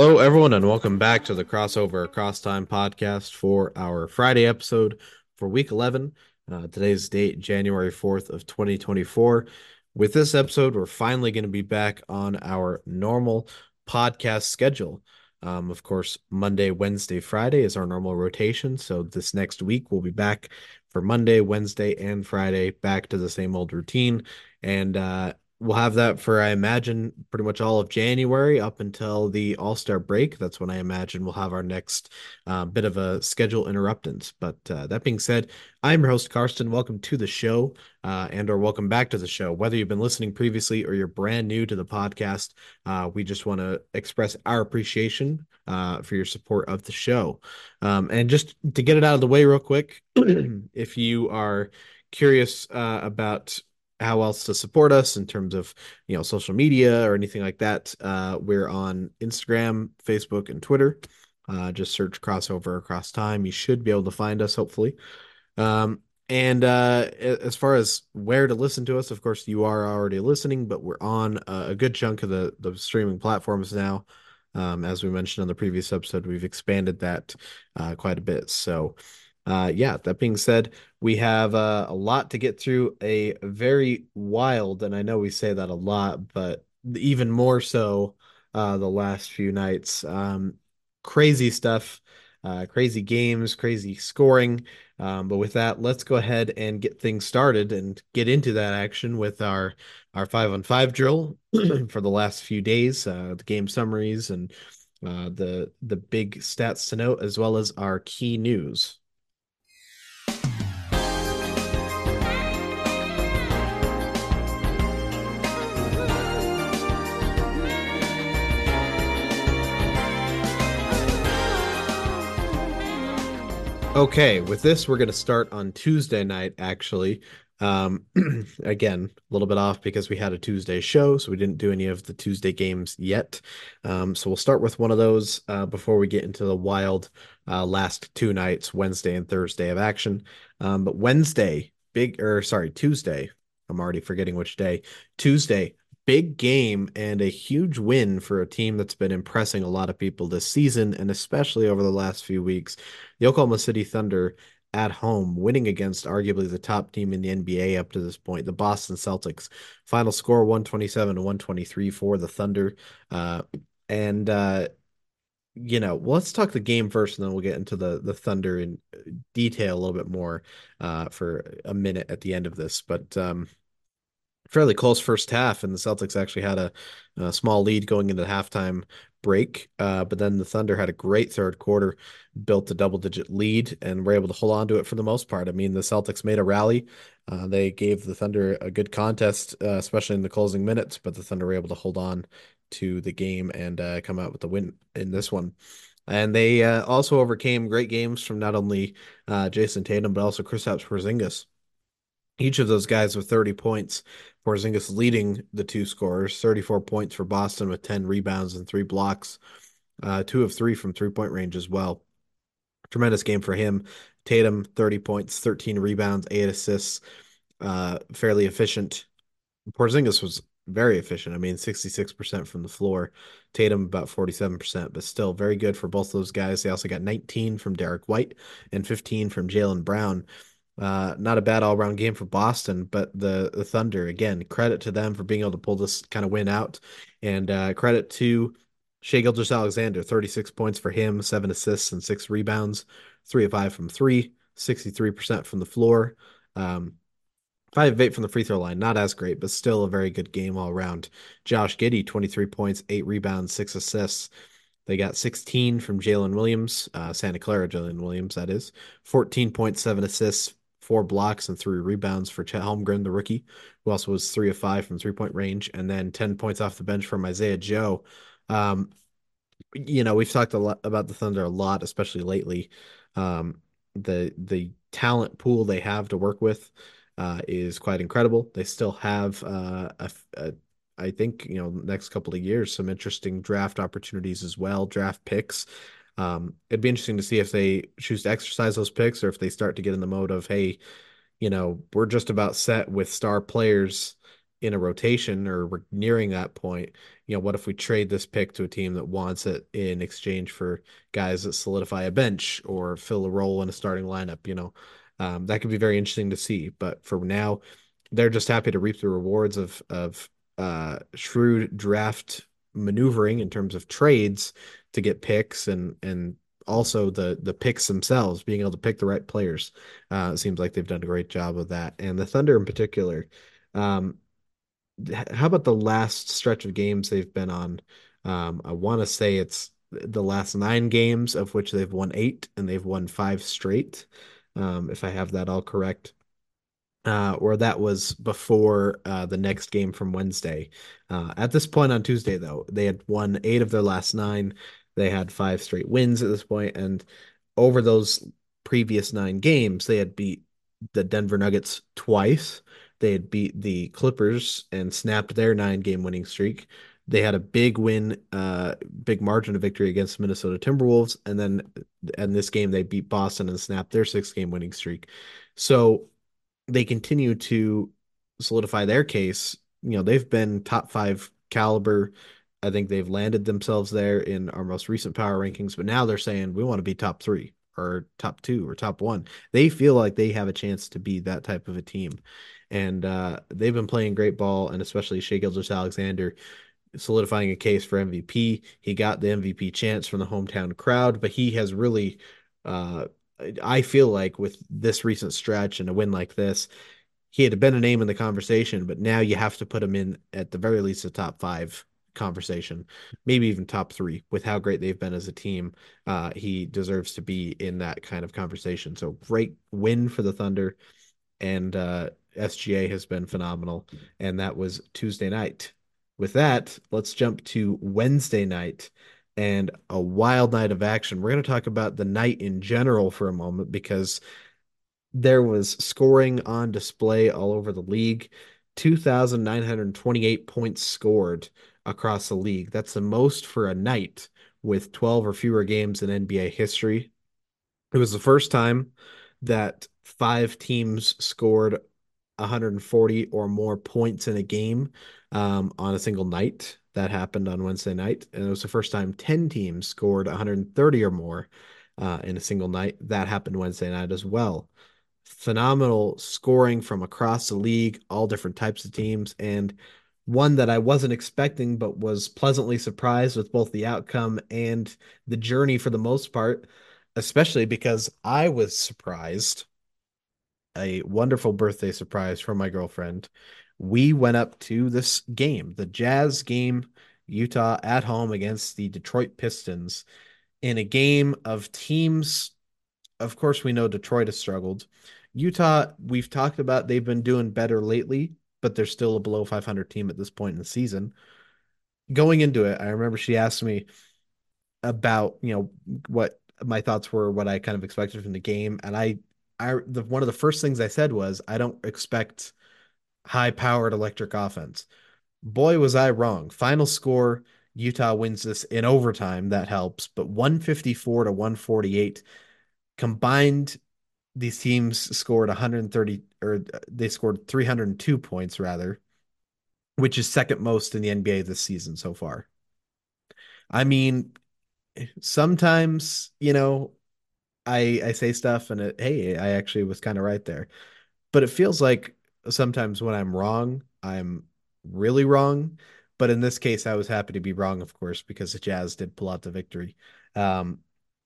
Hello, everyone, and welcome back to the Crossover Across Time podcast for our Friday episode for week 11. Uh, today's date, January 4th of 2024. With this episode, we're finally going to be back on our normal podcast schedule. Um, of course, Monday, Wednesday, Friday is our normal rotation. So this next week, we'll be back for Monday, Wednesday, and Friday, back to the same old routine. And uh, we'll have that for I imagine pretty much all of January up until the All Star break. That's when I imagine we'll have our next uh, bit of a schedule interruptance. But uh, that being said, I'm your host Karston. Welcome to the show, uh, and or welcome back to the show. Whether you've been listening previously or you're brand new to the podcast, uh, we just want to express our appreciation uh, for your support of the show. Um, and just to get it out of the way real quick, if you are curious uh, about how else to support us in terms of you know social media or anything like that uh, we're on instagram facebook and twitter. Uh, just search crossover across time. You should be able to find us hopefully. Um, and uh, as far as where to listen to us of course you are already listening but we're on a good chunk of the the streaming platforms now. Um, as we mentioned on the previous episode we've expanded that uh, quite a bit. So uh, yeah, that being said, we have uh, a lot to get through. A very wild, and I know we say that a lot, but even more so uh, the last few nights. Um, crazy stuff, uh, crazy games, crazy scoring. Um, but with that, let's go ahead and get things started and get into that action with our our five on five drill for the last few days, uh, the game summaries and uh, the the big stats to note, as well as our key news. Okay, with this, we're going to start on Tuesday night, actually. Um, again, a little bit off because we had a Tuesday show, so we didn't do any of the Tuesday games yet. Um, so we'll start with one of those uh, before we get into the wild uh, last two nights, Wednesday and Thursday of action. Um, but Wednesday, big, or sorry, Tuesday, I'm already forgetting which day. Tuesday, big game and a huge win for a team that's been impressing a lot of people this season and especially over the last few weeks. The Oklahoma City Thunder at home, winning against arguably the top team in the NBA up to this point, the Boston Celtics. Final score 127 to 123 for the Thunder. Uh, and uh, you know, let's talk the game first, and then we'll get into the the Thunder in detail a little bit more uh, for a minute at the end of this. But um, fairly close first half, and the Celtics actually had a, a small lead going into the halftime break. Uh, but then the Thunder had a great third quarter, built a double digit lead, and were able to hold on to it for the most part. I mean, the Celtics made a rally. Uh, they gave the Thunder a good contest, uh, especially in the closing minutes, but the Thunder were able to hold on to the game and uh, come out with the win in this one. And they uh, also overcame great games from not only uh, Jayson Tatum, but also Kristaps Porzingis each of those guys with 30 points. Porzingis leading the two scorers, 34 points for Boston with 10 rebounds and three blocks, uh, two of three from three point range as well. Tremendous game for him. Tatum, 30 points, 13 rebounds, eight assists, uh, fairly efficient. Porzingis was very efficient. I mean, 66% from the floor. Tatum about 47%, but still very good for both those guys. They also got 19 from Derrick White and 15 from Jaylen Brown. Uh, not a bad all around game for Boston, but the, the Thunder, again, credit to them for being able to pull this kind of win out. And uh, credit to Shai Gilgeous-Alexander, 36 points for him, seven assists and six rebounds, three of five from three, 63% from the floor. Um, five of eight from the free throw line, not as great, but still a very good game all around. Josh Giddey, 23 points, eight rebounds, six assists. They got 16 from Jalen Williams, uh, Santa Clara Jalen Williams, that is, 14.7 assists, four blocks and three rebounds for Chet Holmgren, the rookie, who also was three of five from three point range, and then 10 points off the bench from Isaiah Joe. Um, you know, we've talked a lot about the Thunder a lot, especially lately. Um, the the talent pool they have to work with uh, is quite incredible. They still have uh, a, a I think you know next couple of years some interesting draft opportunities as well, draft picks. Um, it'd be interesting to see if they choose to exercise those picks or if they start to get in the mode of, hey, you know, we're just about set with star players in a rotation or we're nearing that point. you know, what if we trade this pick to a team that wants it in exchange for guys that solidify a bench or fill a role in a starting lineup, you know. Um, that could be very interesting to see. But for now, they're just happy to reap the rewards of of uh, shrewd draft maneuvering in terms of trades to get picks and and also the the picks themselves, being able to pick the right players. Uh, seems like they've done a great job of that. And the Thunder in particular, um, how about the last stretch of games they've been on? Um, I want to say it's the last nine games of which they've won eight and they've won five straight. Um, if I have that all correct uh, or that was before uh, the next game from Wednesday. Uh, at this point on Tuesday, though, they had won eight of their last nine. They had five straight wins at this point, and over those previous nine games, they had beat the Denver Nuggets twice. They had beat the Clippers and snapped their nine-game winning streak. They had a big win, uh, big margin of victory against Minnesota Timberwolves, and then in this game they beat Boston and snapped their six-game winning streak. So they continue to solidify their case. You know, they've been top five caliber. I think they've landed themselves there in our most recent power rankings, but now they're saying we want to be top three or top two or top one. They feel like they have a chance to be that type of a team. And uh, they've been playing great ball, and especially Shai Gilgeous-Alexander solidifying a case for MVP. He got the MVP chance from the hometown crowd, but he has really uh, I feel like with this recent stretch and a win like this, he had been a name in the conversation, but now you have to put him in at the very least a top five conversation, maybe even top three with how great they've been as a team. Uh, he deserves to be in that kind of conversation. So great win for the Thunder, and uh, SGA has been phenomenal. And that was Tuesday night. With that, let's jump to Wednesday night and a wild night of action. We're going to talk about the night in general for a moment because there was scoring on display all over the league. 2,928 points scored across the league. That's the most for a night with 12 or fewer games in NBA history. It was the first time that five teams scored 140 or more points in a game um, on a single night. That happened on Wednesday night, and it was the first time 10 teams scored 130 or more uh, in a single night. That happened Wednesday night as well. Phenomenal scoring from across the league, all different types of teams, and one that I wasn't expecting, but was pleasantly surprised with both the outcome and the journey for the most part, especially because I was surprised. A wonderful birthday surprise from my girlfriend we went up to this game, the Jazz game, Utah at home against the Detroit Pistons, in a game of teams. Of course, we know Detroit has struggled. Utah, we've talked about they've been doing better lately, but they're still a below 500 team at this point in the season. Going into it, I remember she asked me about, you know, what my thoughts were, what I kind of expected from the game, and I, I, the one of the first things I said was, I don't expect high powered electric offense. Boy, was I wrong. Final score Utah wins this in overtime. That helps. But 154 to 148 combined, these teams scored 130 or they scored 302 points rather, which is second most in the NBA this season so far. I mean, sometimes, you know, I I say stuff and it, hey, I actually was kind of right there. But it feels like sometimes when I'm wrong, I'm really wrong. But in this case, I was happy to be wrong, of course, because the Jazz did pull out the victory. Um,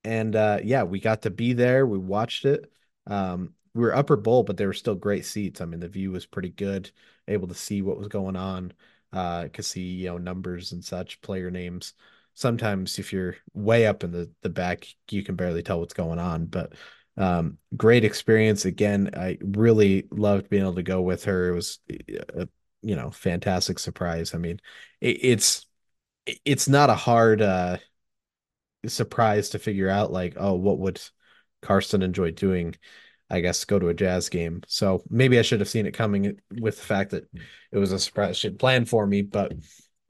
and uh, yeah, we got to be there. We watched it. Um, we were upper bowl, but there were still great seats. I mean, the view was pretty good, able to see what was going on, uh, could see, you know, numbers and such, player names. Sometimes if you're way up in the, the back, you can barely tell what's going on. But um, great experience. Again, I really loved being able to go with her. It was a, you know, fantastic surprise. I mean, it, it's it's not a hard uh surprise to figure out like, oh, what would Karston enjoy doing? I guess go to a jazz game. So maybe I should have seen it coming with the fact that it was a surprise she planned for me, but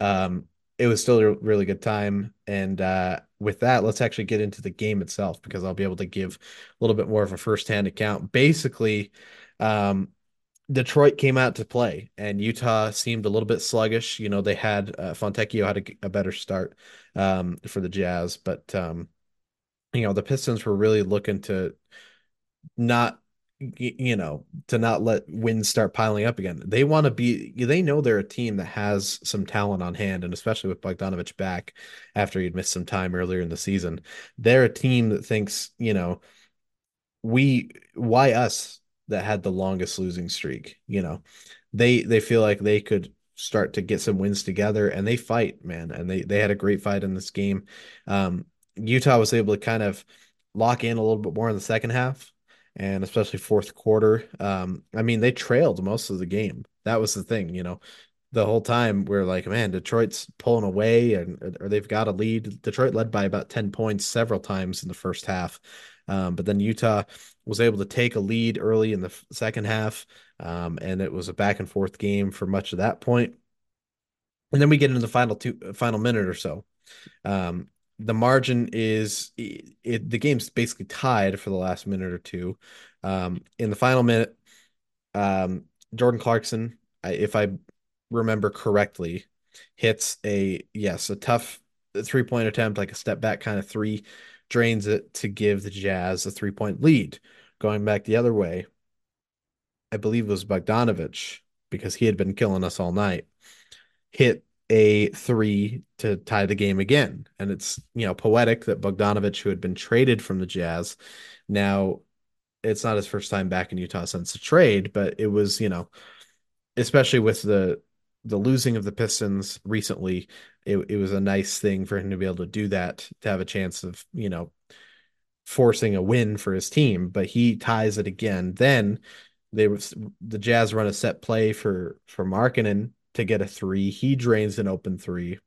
um it was still a really good time. And uh, with that, let's actually get into the game itself because I'll be able to give a little bit more of a firsthand account. Basically, um, Detroit came out to play, and Utah seemed a little bit sluggish. You know, they had uh, Fontecchio had a, a better start um, for the Jazz, but um, you know the Pistons were really looking to not you know to not let wins start piling up again. They want to be they know they're a team that has some talent on hand and especially with Bogdanovich back after he'd missed some time earlier in the season. They're a team that thinks, you know, we why us that had the longest losing streak, you know. They they feel like they could start to get some wins together and they fight, man, and they they had a great fight in this game. Um Utah was able to kind of lock in a little bit more in the second half and especially fourth quarter. Um, I mean, they trailed most of the game. That was the thing, you know. The whole time we're like, man, Detroit's pulling away and or they've got a lead. Detroit led by about 10 points several times in the first half. Um, but then Utah was able to take a lead early in the second half. Um, and it was a back and forth game for much of that point. And then we get into the final two final minute or so. Um, the margin is it, the game's basically tied for the last minute or two. Um, in the final minute, um, Jordan Clarkson, if I remember correctly, hits a yes, a tough three point attempt, like a step back kind of three, drains it to give the Jazz a three point lead. Going back the other way, I believe it was Bogdanovich because he had been killing us all night. Hit a three to tie the game again. And it's, you know, poetic that Bogdanovich, who had been traded from the Jazz, now it's not his first time back in Utah since the trade, but it was, you know, especially with the the losing of the Pistons recently, it, it was a nice thing for him to be able to do that, to have a chance of, you know, forcing a win for his team. But he ties it again. Then they the Jazz run a set play for for Markkanen to get a three. He drains an open three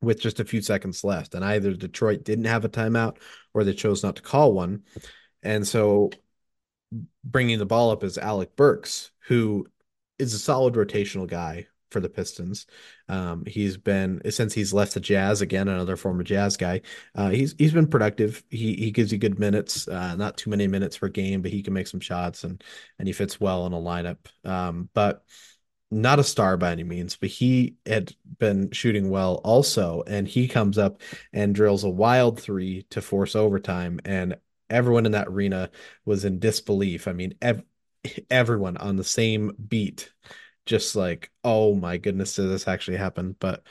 with just a few seconds left. And either Detroit didn't have a timeout or they chose not to call one. And so bringing the ball up is Alec Burks, who is a solid rotational guy for the Pistons. Um, he's been since he's left the Jazz again, another former Jazz guy. Uh, he's he's been productive. He he gives you good minutes, uh, not too many minutes per game, but he can make some shots and and he fits well in a lineup. Um, but not a star by any means, but he had been shooting well also. And he comes up and drills a wild three to force overtime. And everyone in that arena was in disbelief. I mean, ev- everyone on the same beat, just like, oh my goodness, did this actually happen? But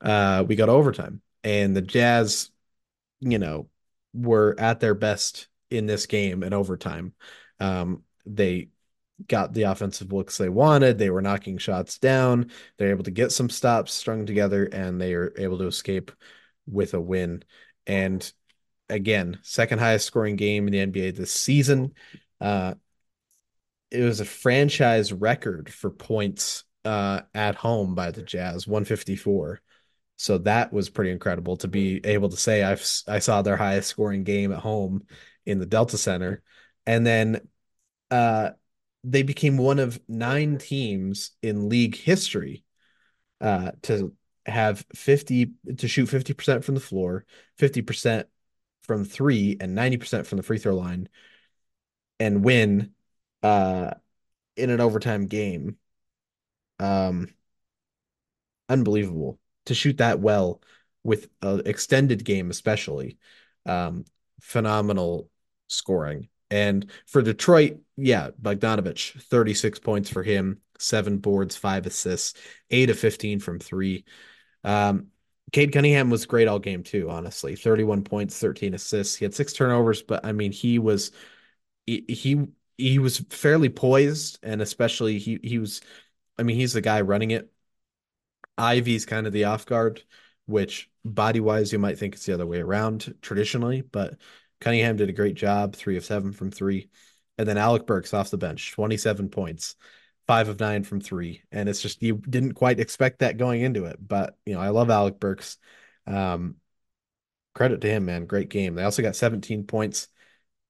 uh, we got overtime, and the Jazz, you know, were at their best in this game in overtime. Um, they got the offensive looks they wanted. They were knocking shots down. They're able to get some stops strung together, and they are able to escape with a win. And again, second highest scoring game in the NBA this season. Uh, it was a franchise record for points uh, at home by the Jazz, 154. So that was pretty incredible to be able to say I've I saw their highest scoring game at home in the Delta Center. And then uh they became one of nine teams in league history uh, to have 50 to shoot 50% from the floor, 50% from three, and 90% from the free throw line and win uh, in an overtime game. Um, unbelievable to shoot that well with an extended game, especially. Um, phenomenal scoring. And for Detroit, yeah, Bogdanovich, 36 points for him, seven boards, five assists, eight of 15 from three. Um, Cade Cunningham was great all game too, honestly. 31 points, 13 assists. He had six turnovers, but I mean, he was he he, he was fairly poised, and especially he he was I mean, he's the guy running it. Ivey's kind of the off guard, which body wise you might think it's the other way around traditionally, but Cunningham did a great job, three of seven from three. And then Alec Burks off the bench, 27 points, five of nine from three. And it's just, you didn't quite expect that going into it. But, you know, I love Alec Burks. Um, credit to him, man. Great game. They also got 17 points,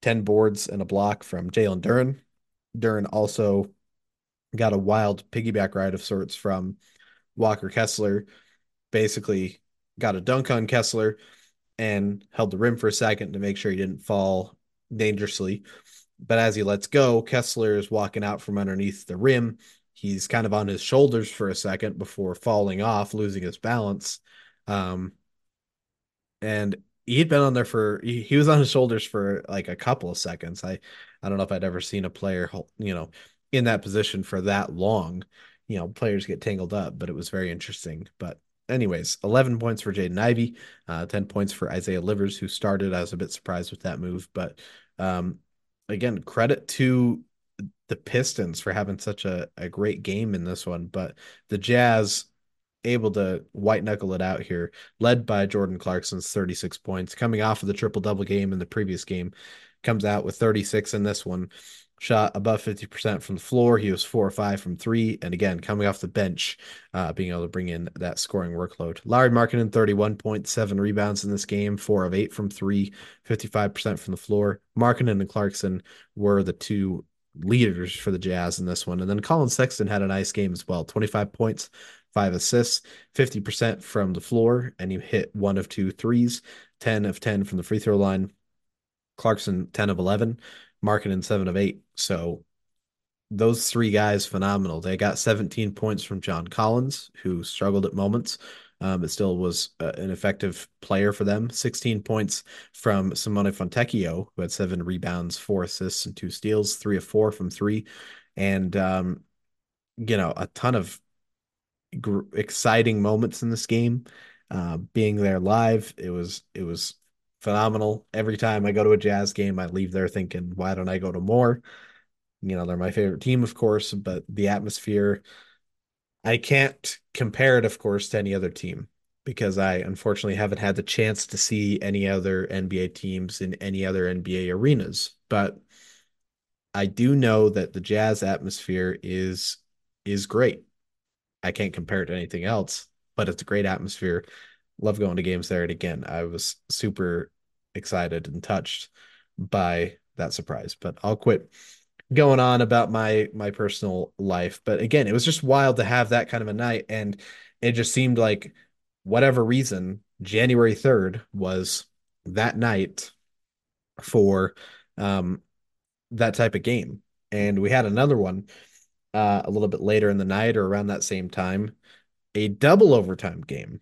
10 boards, and a block from Jalen Duren. Duren also got a wild piggyback ride of sorts from Walker Kessler. Basically, got a dunk on Kessler and held the rim for a second to make sure he didn't fall dangerously. but as he lets go, Kessler is walking out from underneath the rim. He's kind of on his shoulders for a second before falling off, losing his balance. Um, and he'd been on there for he, he was on his shoulders for like a couple of seconds. I I don't know if I'd ever seen a player you know in that position for that long. You know, players get tangled up, but it was very interesting. But anyways, 11 points for Jaden Ivey, uh, 10 points for Isaiah Livers, who started. I was a bit surprised with that move, but um, again, credit to the Pistons for having such a, a great game in this one. But the Jazz able to white knuckle it out here, led by Jordan Clarkson's 36 points, coming off of the triple double game in the previous game, comes out with 36 in this one. Shot above 50% from the floor. He was four or five from three. And again, coming off the bench, uh, being able to bring in that scoring workload. Lauri Markkanen, 31.7 rebounds in this game, four of eight from three, 55% from the floor. Markkanen and Clarkson were the two leaders for the Jazz in this one. And then Collin Sexton had a nice game as well 25 points, five assists, 50% from the floor, and he hit one of two threes, 10 of 10 from the free throw line. Clarkson, 10 of 11, Markkanen, 7 of 8. So those three guys, phenomenal. They got 17 points from John Collins, who struggled at moments. Um, but still was uh, an effective player for them. 16 points from Simone Fontecchio, who had seven rebounds, four assists, and two steals, three of four from three. And, um, you know, a ton of gr- exciting moments in this game. Uh, being there live, it was it was phenomenal. Every time I go to a Jazz game, I leave there thinking, why don't I go to more? You know, they're my favorite team, of course, but the atmosphere, I can't compare it, of course, to any other team because I unfortunately haven't had the chance to see any other NBA teams in any other NBA arenas. But I do know that the Jazz atmosphere is is great. I can't compare it to anything else, but it's a great atmosphere. Love going to games there. And again, I was super excited and touched by that surprise. But I'll quit going on about my my personal life. But again, it was just wild to have that kind of a night. And it just seemed like whatever reason, January 3rd was that night for um that type of game. And we had another one uh, a little bit later in the night or around that same time, a double overtime game,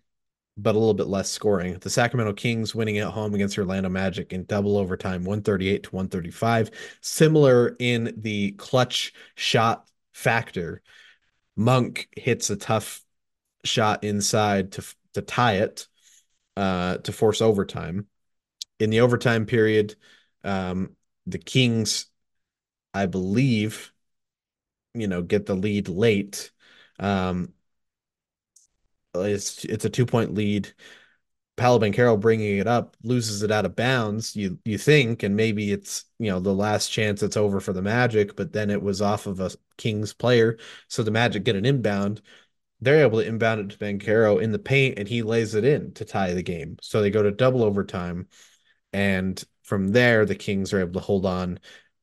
but a little bit less scoring. The Sacramento Kings winning at home against Orlando Magic in double overtime, 138 to 135. Similar in the clutch shot factor. Monk hits a tough shot inside to to tie it, uh, to force overtime. In the overtime period, um, the Kings, I believe, you know get the lead late. Um, it's it's a two point lead. Paolo Banchero bringing it up loses it out of bounds. You you think, and maybe it's you know the last chance it's over for the Magic, but then it was off of a Kings player, so the Magic get an inbound. They're able to inbound it to Banchero in the paint, and he lays it in to tie the game. So they go to double overtime, and from there the Kings are able to hold on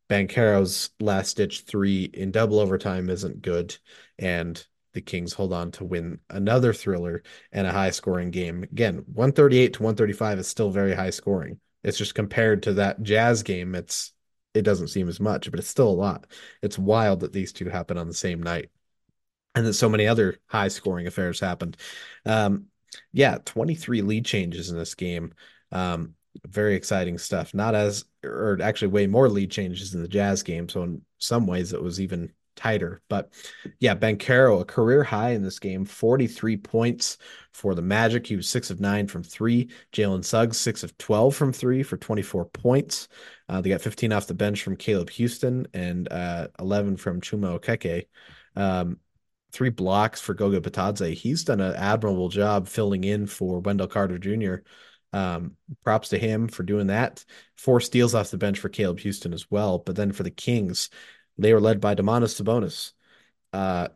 Banchero's last ditch three in double overtime isn't good, and the Kings hold on to win another thriller and a high scoring game. Again, 138 to 135 is still very high scoring. It's just compared to that Jazz game, it's it doesn't seem as much, but it's still a lot. It's wild that these two happen on the same night. And that so many other high scoring affairs happened. Um, yeah, 23 lead changes in this game. Um, very exciting stuff. Not as, or actually, way more lead changes in the Jazz game. So in some ways, it was even tighter. But yeah, Banchero, a career high in this game, 43 points for the Magic. He was six of nine from three. Jalen Suggs, six of 12 from three for 24 points. Uh, they got 15 off the bench from Caleb Houstan and uh, 11 from Chuma Okeke. Um, three blocks for Goga Bitadze. He's done an admirable job filling in for Wendell Carter Jr. Um, props to him for doing that. Four steals off the bench for Caleb Houstan as well. But then for the Kings, they were led by Domantas Sabonis. Uh,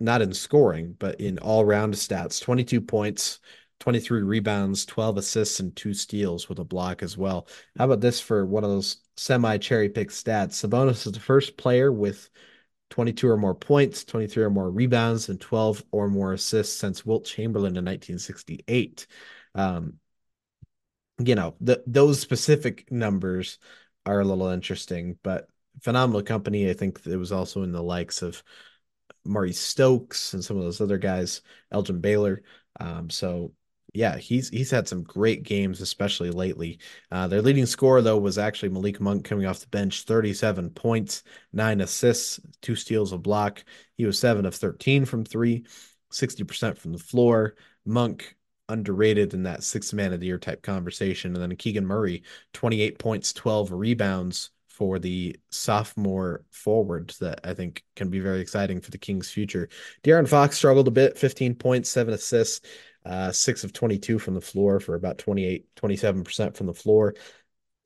not in scoring, but in all round stats 22 points, 23 rebounds, 12 assists, and two steals with a block as well. How about this for one of those semi cherry pick stats? Sabonis is the first player with 22 or more points, 23 or more rebounds, and 12 or more assists since Wilt Chamberlain in 1968. Um, you know, the those specific numbers are a little interesting, but phenomenal company. I think it was also in the likes of Marty Stokes and some of those other guys, Elgin Baylor. Um, so yeah, he's he's had some great games, especially lately. Uh, their leading scorer though was actually Malik Monk coming off the bench, 37 points, nine assists, two steals, a block. He was seven of 13 from three, 60% from the floor. Monk underrated in that six man of the year type conversation. And then Keegan Murray, 28 points, 12 rebounds for the sophomore forward that I think can be very exciting for the Kings' future. De'Aaron Fox struggled a bit, 15 points, seven assists, uh, six of 22 from the floor for about 28, 27% from the floor.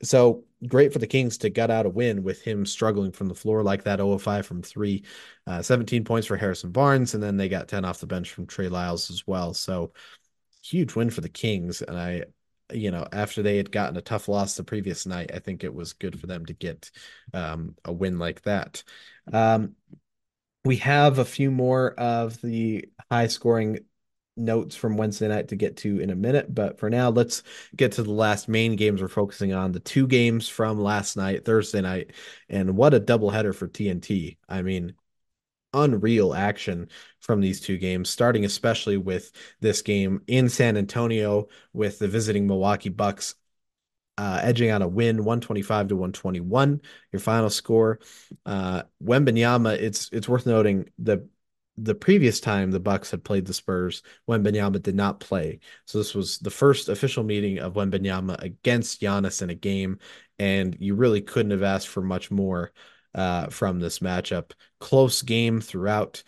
So great for the Kings to gut out a win with him struggling from the floor like that 0 5 from three. Uh, 17 points for Harrison Barnes, and then they got 10 off the bench from Trey Lyles as well. So huge win for the Kings. And I you know, after they had gotten a tough loss the previous night, I think it was good for them to get um, a win like that. Um, we have a few more of the high scoring notes from Wednesday night to get to in a minute, but for now, let's get to the last main games we're focusing on the two games from last night, Thursday night, and what a doubleheader for TNT. I mean, unreal action from these two games, starting especially with this game in San Antonio with the visiting Milwaukee Bucks uh, edging out a win 125 to 121 your final score uh Wembanyama it's it's worth noting the the previous time the Bucks had played the Spurs Wembanyama did not play. So this was the first official meeting of Wembanyama against Giannis in a game and you really couldn't have asked for much more uh, from this matchup. Close game throughout.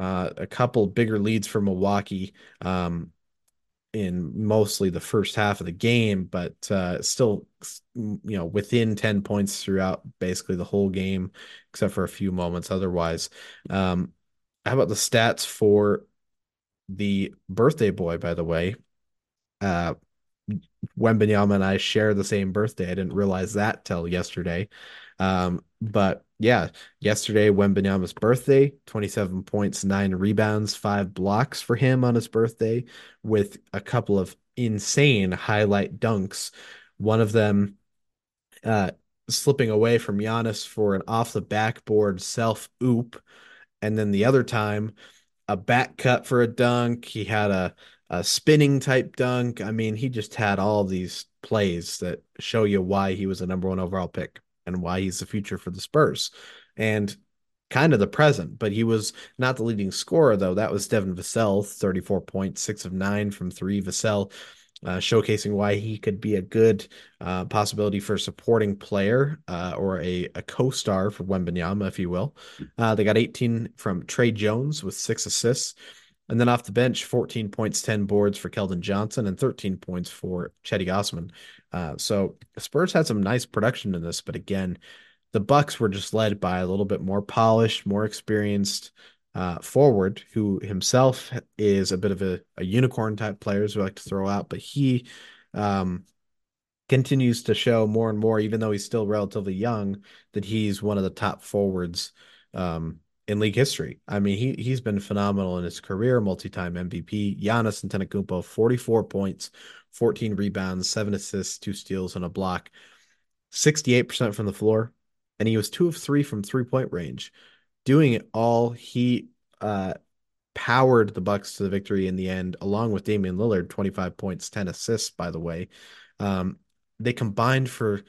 Uh, a couple bigger leads for Milwaukee um, in mostly the first half of the game, but uh, still, you know, within 10 points throughout basically the whole game, except for a few moments otherwise. Um, how about the stats for the birthday boy, by the way? Uh, Wembanyama and I share the same birthday. I didn't realize that till yesterday. Um, but yeah, yesterday, Wembanyama's birthday, 27 points, nine rebounds, five blocks for him on his birthday, with a couple of insane highlight dunks. One of them uh, slipping away from Giannis for an off the backboard self oop. And then the other time, a back cut for a dunk. He had a, a spinning type dunk. I mean, he just had all these plays that show you why he was a number one overall pick and why he's the future for the Spurs. And kind of the present, but he was not the leading scorer, though. That was Devin Vassell, 34 points, six of nine from three. Vassell uh, showcasing why he could be a good uh, possibility for a supporting player uh, or a, a co-star for Wembanyama, if you will. Uh, they got 18 from Tre Jones with six assists. And then off the bench, 14 points, 10 boards for Keldon Johnson, and 13 points for Cedi Osman. Uh, so Spurs had some nice production in this, but again, the Bucks were just led by a little bit more polished, more experienced uh, forward, who himself is a bit of a, a unicorn type player, as we like to throw out, but he um, continues to show more and more, even though he's still relatively young, that he's one of the top forwards um, in league history. I mean, he he's been phenomenal in his career, multi-time MVP. Giannis Antetokounmpo, 44 points, 14 rebounds, seven assists, two steals, and a block. 68% from the floor, and he was two of three from three-point range. Doing it all, he uh, powered the Bucks to the victory in the end, along with Damian Lillard, 25 points, 10 assists, by the way. Um, they combined for,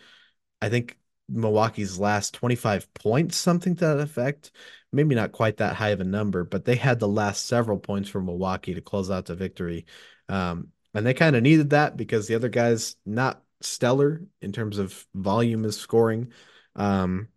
I think, Milwaukee's last 25 points, something to that effect. Maybe not quite that high of a number, but they had the last several points for Milwaukee to close out the victory. Um, and they kind of needed that because the other guys not stellar in terms of volume of scoring. Um,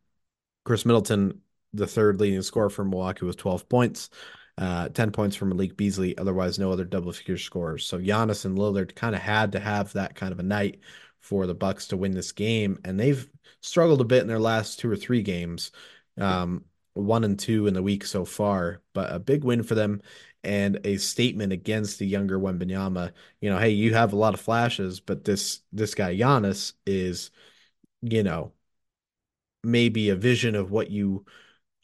Khris Middleton, the third leading scorer for Milwaukee, was 12 points. Uh, 10 points from Malik Beasley, otherwise no other double figure scores. So Giannis and Lillard kind of had to have that kind of a night for the Bucks to win this game, and they've struggled a bit in their last two or three games, um, one and two in the week so far. But a big win for them and a statement against the younger Wembanyama. You know, hey, you have a lot of flashes, but this this guy Giannis is, you know, maybe a vision of what you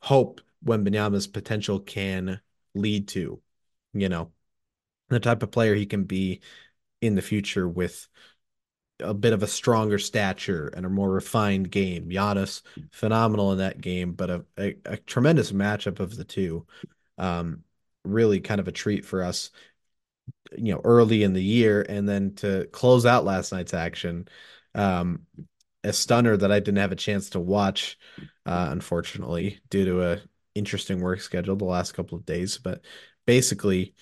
hope Wembanyama's potential can lead to. You know, the type of player he can be in the future with a bit of a stronger stature and a more refined game. Giannis, phenomenal in that game, but a, a, a tremendous matchup of the two. Um, really kind of a treat for us, you know, early in the year. And then to close out last night's action, um, a stunner that I didn't have a chance to watch, uh, unfortunately, due to a interesting work schedule the last couple of days. But basically,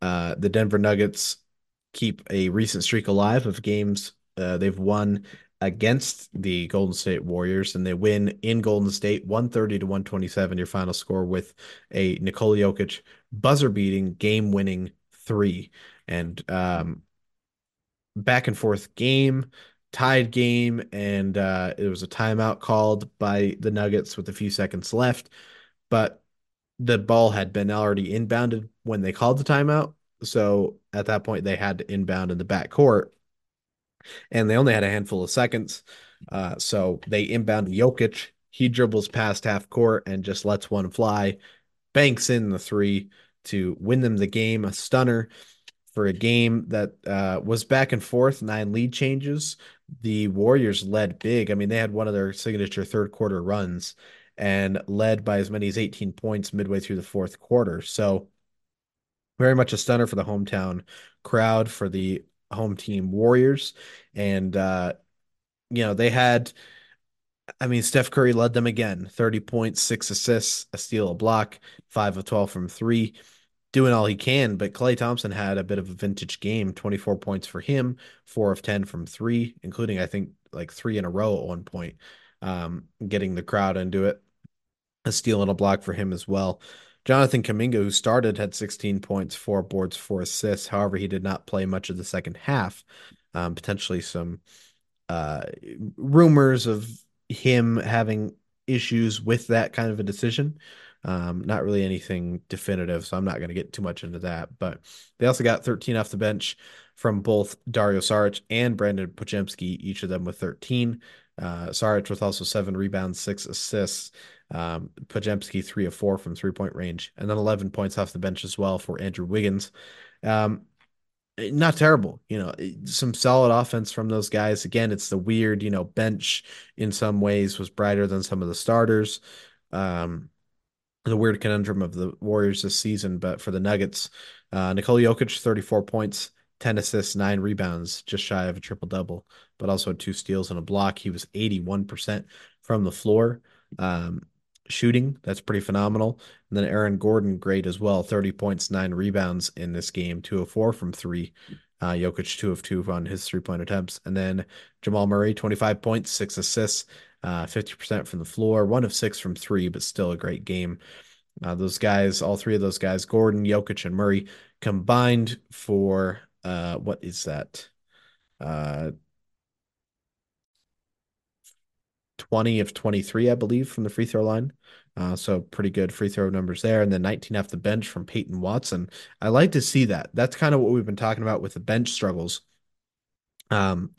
uh, the Denver Nuggets keep a recent streak alive of games uh, they've won against the Golden State Warriors, and they win in Golden State 130 to 127, your final score with a Nikola Jokic buzzer beating, game winning three. And um, back and forth game, tied game, and uh, it was a timeout called by the Nuggets with a few seconds left. But the ball had been already inbounded when they called the timeout. So at that point, they had to inbound in the back court and they only had a handful of seconds. Uh, so they inbound Jokic. He dribbles past half court and just lets one fly, banks in the three to win them the game. A stunner for a game that uh, was back and forth, nine lead changes. The Warriors led big. I mean, they had one of their signature third quarter runs and led by as many as 18 points midway through the fourth quarter. So, very much a stunner for the hometown crowd for the home team Warriors. And, uh, you know, they had, I mean, Steph Curry led them again 30 points, six assists, a steal, a block, five of 12 from three, doing all he can. But Klay Thompson had a bit of a vintage game 24 points for him, four of 10 from three, including, I think, like three in a row at one point, um, getting the crowd into it. A steal and a block for him as well. Jonathan Kuminga, who started, had 16 points, four boards, four assists. However, he did not play much of the second half. Um, potentially some uh, rumors of him having issues with that kind of a decision. Um, not really anything definitive, so I'm not going to get too much into that. But they also got 13 off the bench from both Dario Saric and Brandon Podziemski, each of them with 13. Uh, Saric with also seven rebounds, six assists. Um, Podziemski three of four from three point range, and then 11 points off the bench as well for Andrew Wiggins. Um, not terrible, you know, some solid offense from those guys. Again, it's the weird, you know, bench in some ways was brighter than some of the starters. Um, the weird conundrum of the Warriors this season, but for the Nuggets, uh, Nikola Jokic, 34 points, 10 assists, nine rebounds, just shy of a triple double, but also two steals and a block. He was 81% from the floor. Um, shooting. That's pretty phenomenal. And then Aaron Gordon, great as well. 30 points, nine rebounds in this game, two of four from three. Uh, Jokic, two of two on his three point attempts. And then Jamal Murray, 25 points, six assists, uh, 50% from the floor, one of six from three, but still a great game. Uh, those guys, all three of those guys, Gordon, Jokic, and Murray, combined for uh, what is that? Uh, 20 of 23, I believe, from the free throw line. Uh, so pretty good free throw numbers there. And then 19 off the bench from Peyton Watson. I like to see that. That's kind of what we've been talking about with the bench struggles. Um,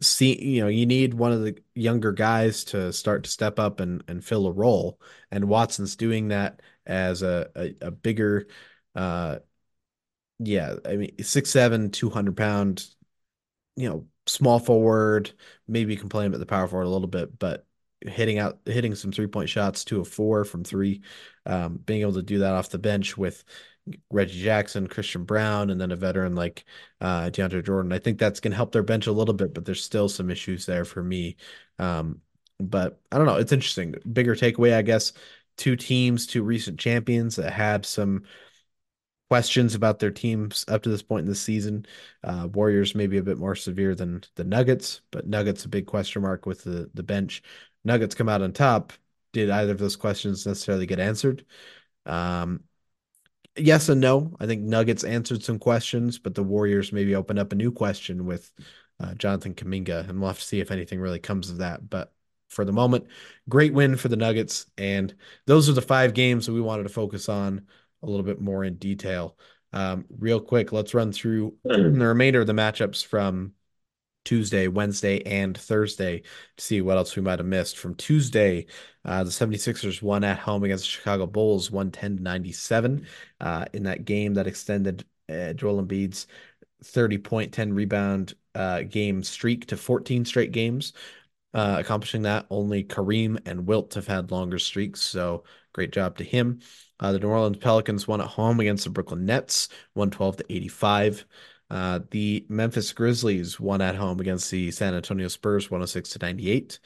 see, you know, you need one of the younger guys to start to step up and, and fill a role. And Watson's doing that as a, a, a bigger, uh, yeah, I mean, six, seven, 200 pound, you know, small forward, maybe complain about the power forward a little bit, but hitting out hitting some three point shots, two of four from three, um, being able to do that off the bench with Reggie Jackson, Christian Braun, and then a veteran like uh, DeAndre Jordan. I think that's going to help their bench a little bit, but there's still some issues there for me. Um, but I don't know. It's interesting. Bigger takeaway, I guess. Two teams, two recent champions that had some questions about their teams up to this point in the season. Uh, Warriors maybe a bit more severe than the Nuggets, but Nuggets a big question mark with the the bench. Nuggets come out on top. Did either of those questions necessarily get answered? Um, yes and no. I think Nuggets answered some questions, but the Warriors maybe opened up a new question with uh, Jonathan Kuminga, and we'll have to see if anything really comes of that. But for the moment, great win for the Nuggets, and those are the five games that we wanted to focus on a little bit more in detail. Um, real quick, let's run through the remainder of the matchups from Tuesday, Wednesday, and Thursday to see what else we might have missed. From Tuesday, uh, the 76ers won at home against the Chicago Bulls 110 to 97 uh, in that game that extended uh, Joel Embiid's 30 point, 10 rebound uh, game streak to 14 straight games. Uh, accomplishing that, only Kareem and Wilt have had longer streaks, so great job to him. Uh, the New Orleans Pelicans won at home against the Brooklyn Nets, 112 to 85. Uh, the Memphis Grizzlies won at home against the San Antonio Spurs, 106 to 98.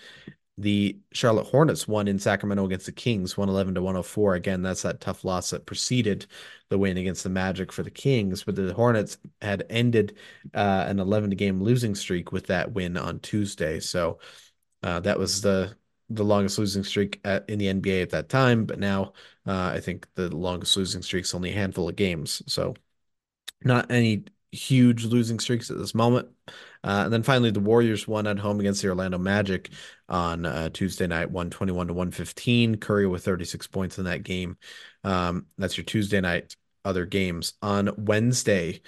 The Charlotte Hornets won in Sacramento against the Kings, 111 to 104. Again, that's that tough loss that preceded the win against the Magic for the Kings. But the Hornets had ended uh, an 11 game losing streak with that win on Tuesday. So uh, that was the the longest losing streak at, in the NBA at that time. But now uh, I think the longest losing streak is only a handful of games. So not any huge losing streaks at this moment. Uh, and then finally, the Warriors won at home against the Orlando Magic on uh, Tuesday night, 121 to 115. Curry with 36 points in that game. Um, that's your Tuesday night other games. On Wednesday,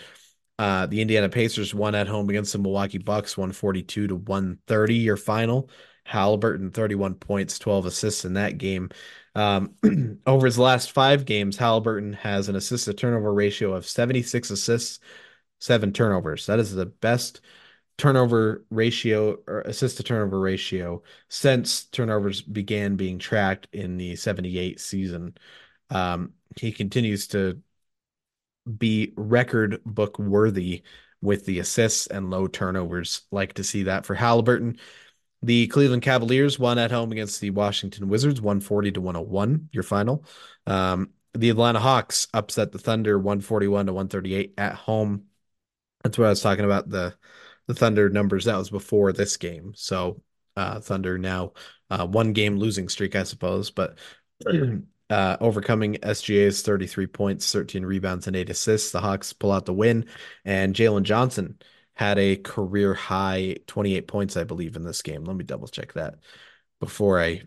uh, the Indiana Pacers won at home against the Milwaukee Bucks, 142 to 130, your final. Halliburton, 31 points, 12 assists in that game. Um, over his last five games, Halliburton has an assist to turnover ratio of 76 assists, seven turnovers. That is the best turnover ratio or assist to turnover ratio since turnovers began being tracked in the 78 season. Um, he continues to be record book worthy with the assists and low turnovers. Like to see that for Halliburton. The Cleveland Cavaliers won at home against the Washington Wizards, 140 to 101, your final. Um, the Atlanta Hawks upset the Thunder 141 to 138 at home. That's what I was talking about the the Thunder numbers. That was before this game. So uh, Thunder now uh, one game losing streak, I suppose, but uh, overcoming SGA's 33 points, 13 rebounds, and eight assists. The Hawks pull out the win, and Jalen Johnson had a career high 28 points, I believe, in this game. Let me double check that before I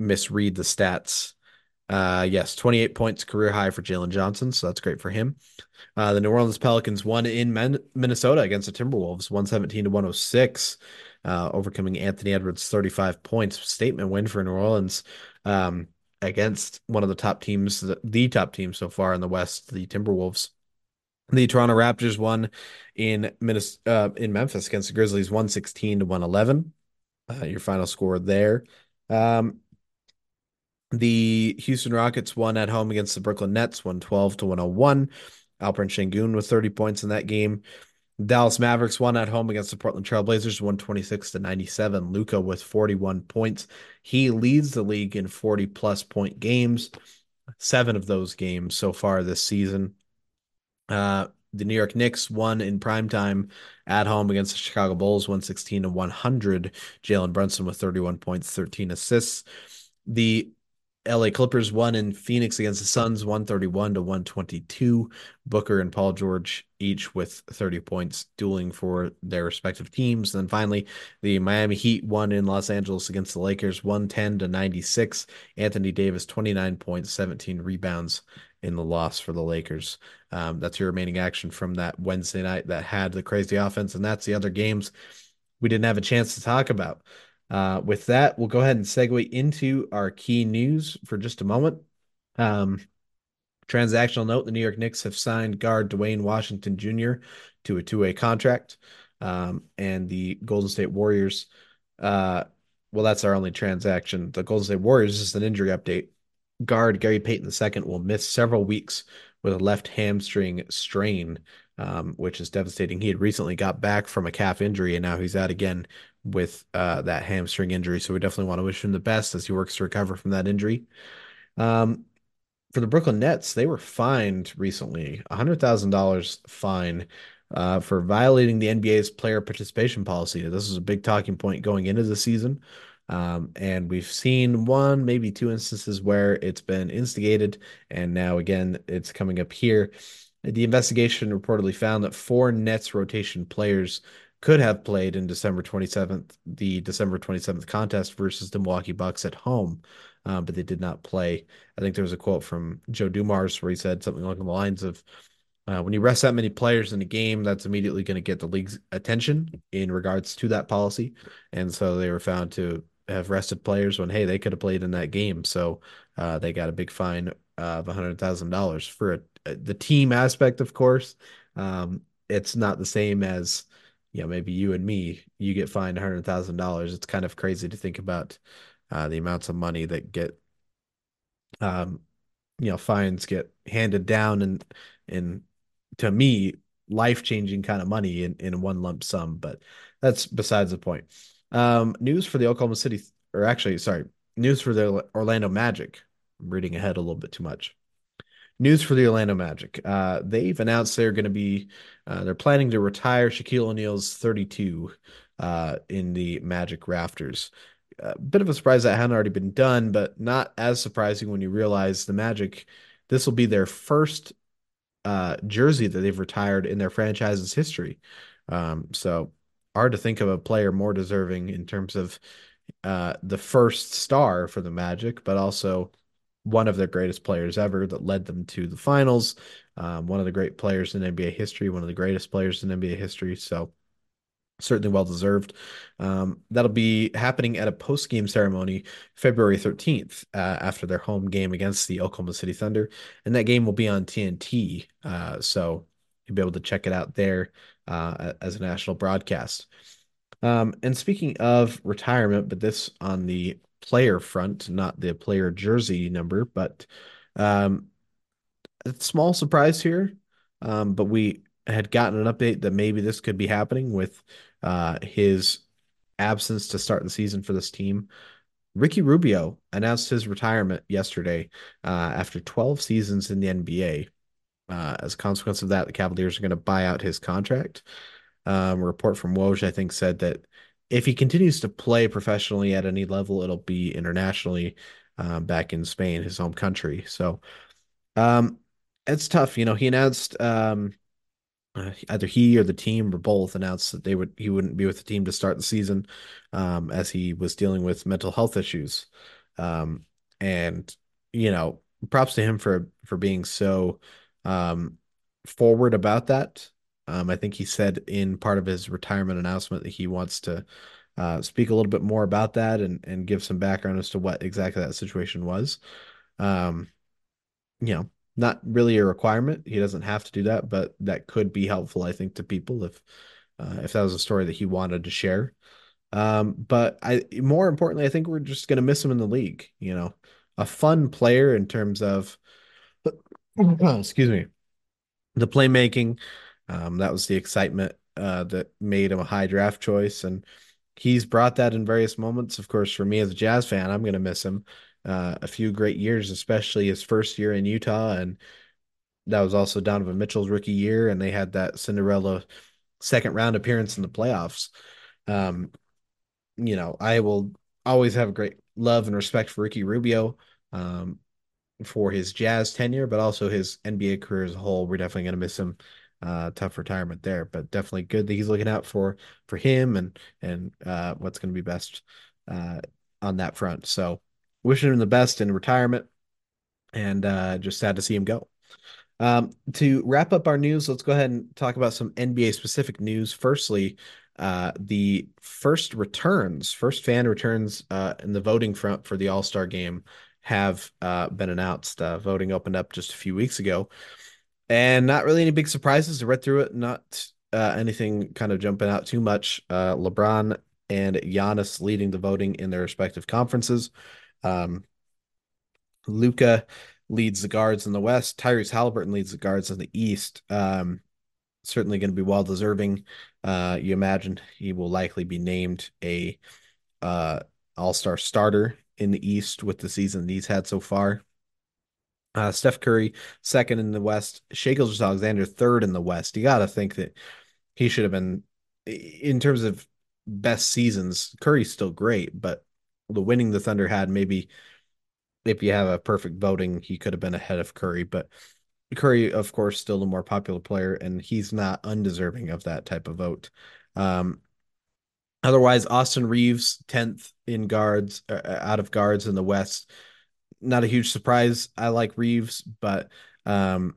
misread the stats. Uh, yes, 28 points career high for Jalen Johnson, so that's great for him. Uh, the New Orleans Pelicans won in Minnesota against the Timberwolves, 117 to 106, uh, overcoming Anthony Edwards' 35 points. Statement win for New Orleans um, against one of the top teams, the, the top team so far in the West, the Timberwolves. The Toronto Raptors won in Minnesota, uh, in Memphis against the Grizzlies, 116 to 111. Uh, your final score there. Um, the Houston Rockets won at home against the Brooklyn Nets, 112 to 101. Alperen Sengun with 30 points in that game. Dallas Mavericks won at home against the Portland Trailblazers, 126 to 97. Luka with 41 points. He leads the league in 40 plus point games, seven of those games so far this season. Uh, the New York Knicks won in prime time at home against the Chicago Bulls, 116 to 100. Jalen Brunson with 31 points, 13 assists. The LA Clippers won in Phoenix against the Suns 131 to 122. Booker and Paul George each with 30 points dueling for their respective teams. And then finally, the Miami Heat won in Los Angeles against the Lakers 110 to 96. Anthony Davis 29 points, 17 rebounds in the loss for the Lakers. Um, that's your remaining action from that Wednesday night that had the crazy offense. And that's the other games we didn't have a chance to talk about. Uh, with that, we'll go ahead and segue into our key news for just a moment. Um, transactional note: the New York Knicks have signed guard Duane Washington Jr. to a two-way contract, um, and the Golden State Warriors. Uh, well, that's our only transaction. The Golden State Warriors is an injury update. Guard Gary Payton II will miss several weeks with a left hamstring strain, um, which is devastating. He had recently got back from a calf injury, and now he's out again with uh, that hamstring injury. So we definitely want to wish him the best as he works to recover from that injury. Um, for the Brooklyn Nets, they were fined recently, a hundred thousand dollars fine uh, for violating the NBA's player participation policy. This is a big talking point going into the season. Um, and we've seen one, maybe two instances where it's been instigated, and now again it's coming up here. The investigation reportedly found that four Nets rotation players could have played in December 27th, the December 27th contest versus the Milwaukee Bucks at home, uh, but they did not play. I think there was a quote from Joe Dumars where he said something along the lines of, uh, when you rest that many players in a game, that's immediately going to get the league's attention in regards to that policy. And so they were found to have rested players when, hey, they could have played in that game. So uh, they got a big fine of $100,000 for a, the team aspect, of course. Um, it's not the same as, you know, maybe you and me, you get fined $100,000. It's kind of crazy to think about uh, the amounts of money that get, um, you know, fines get handed down and, and to me, life-changing kind of money in, in one lump sum, but that's besides the point. Um, news for the Oklahoma City, or actually, sorry, news for the Orlando Magic. I'm reading ahead a little bit too much. News for the Orlando Magic. Uh, they've announced they're going to be, uh, they're planning to retire Shaquille O'Neal's 32 uh, in the Magic rafters. A bit of a surprise that hadn't already been done, but not as surprising when you realize the Magic, this will be their first uh, jersey that they've retired in their franchise's history. Um, so hard to think of a player more deserving in terms of uh, the first star for the Magic, but also one of their greatest players ever that led them to the finals. Um, one of the great players in NBA history, one of the greatest players in NBA history. So certainly well deserved. Um, that'll be happening at a post game ceremony February 13th uh, after their home game against the Oklahoma City Thunder. And that game will be on TNT. Uh, so you'll be able to check it out there uh, as a national broadcast. Um, and speaking of retirement, but this on the player front, not the player jersey number, but um, a small surprise here. Um, but we had gotten an update that maybe this could be happening with uh, his absence to start the season for this team. Ricky Rubio announced his retirement yesterday uh, after 12 seasons in the NBA. Uh, as a consequence of that, the Cavaliers are going to buy out his contract. Um, a report from Woj, I think, said that if he continues to play professionally at any level, it'll be internationally uh, back in Spain, his home country. So um, it's tough. You know, he announced um, uh, either he or the team or both announced that they would he wouldn't be with the team to start the season um, as he was dealing with mental health issues. Um, and you know, props to him for for being so um, forward about that. Um, I think he said in part of his retirement announcement that he wants to uh, speak a little bit more about that and and give some background as to what exactly that situation was. Um, you know, not really a requirement. He doesn't have to do that, but that could be helpful, I think, to people if uh, if that was a story that he wanted to share. Um, but I more importantly, I think we're just gonna miss him in the league. You know, a fun player in terms of excuse me, the playmaking. Um, that was the excitement uh, that made him a high draft choice, and he's brought that in various moments. Of course, for me as a Jazz fan, I'm gonna miss him uh, a few great years, especially his first year in Utah. And that was also Donovan Mitchell's rookie year. And they had that Cinderella second round appearance in the playoffs. Um, you know, I will always have great love and respect for Ricky Rubio um, for his Jazz tenure, but also his NBA career as a whole. We're definitely going to miss him. Uh, tough retirement there, but definitely good that he's looking out for for him and and uh, what's going to be best uh, on that front. So wishing him the best in retirement and uh, just sad to see him go. Um, to wrap up our news, let's go ahead and talk about some NBA specific news. Firstly, uh, the first returns, first fan returns uh, in the voting front for the All Star game have uh, been announced. Uh, voting opened up just a few weeks ago, and not really any big surprises. I read through it, not uh, anything kind of jumping out too much. Uh, LeBron and Giannis leading the voting in their respective conferences. Um, Luka leads the guards in the West. Tyrese Halliburton leads the guards in the East. Um, certainly going to be well deserving. Uh, you imagine he will likely be named a uh, All Star starter in the East with the season he's had so far. Uh, Steph Curry second in the West. Shai Gilgeous-Alexander third in the West. You got to think that he should have been in terms of best seasons. Curry's still great, but the winning the Thunder had, maybe if you have a perfect voting, he could have been ahead of Curry. But Curry, of course, still the more popular player, and he's not undeserving of that type of vote. Um, otherwise, Austin Reaves, 10th in guards, uh, uh, out of guards in the West. Not a huge surprise. I like Reaves, but um,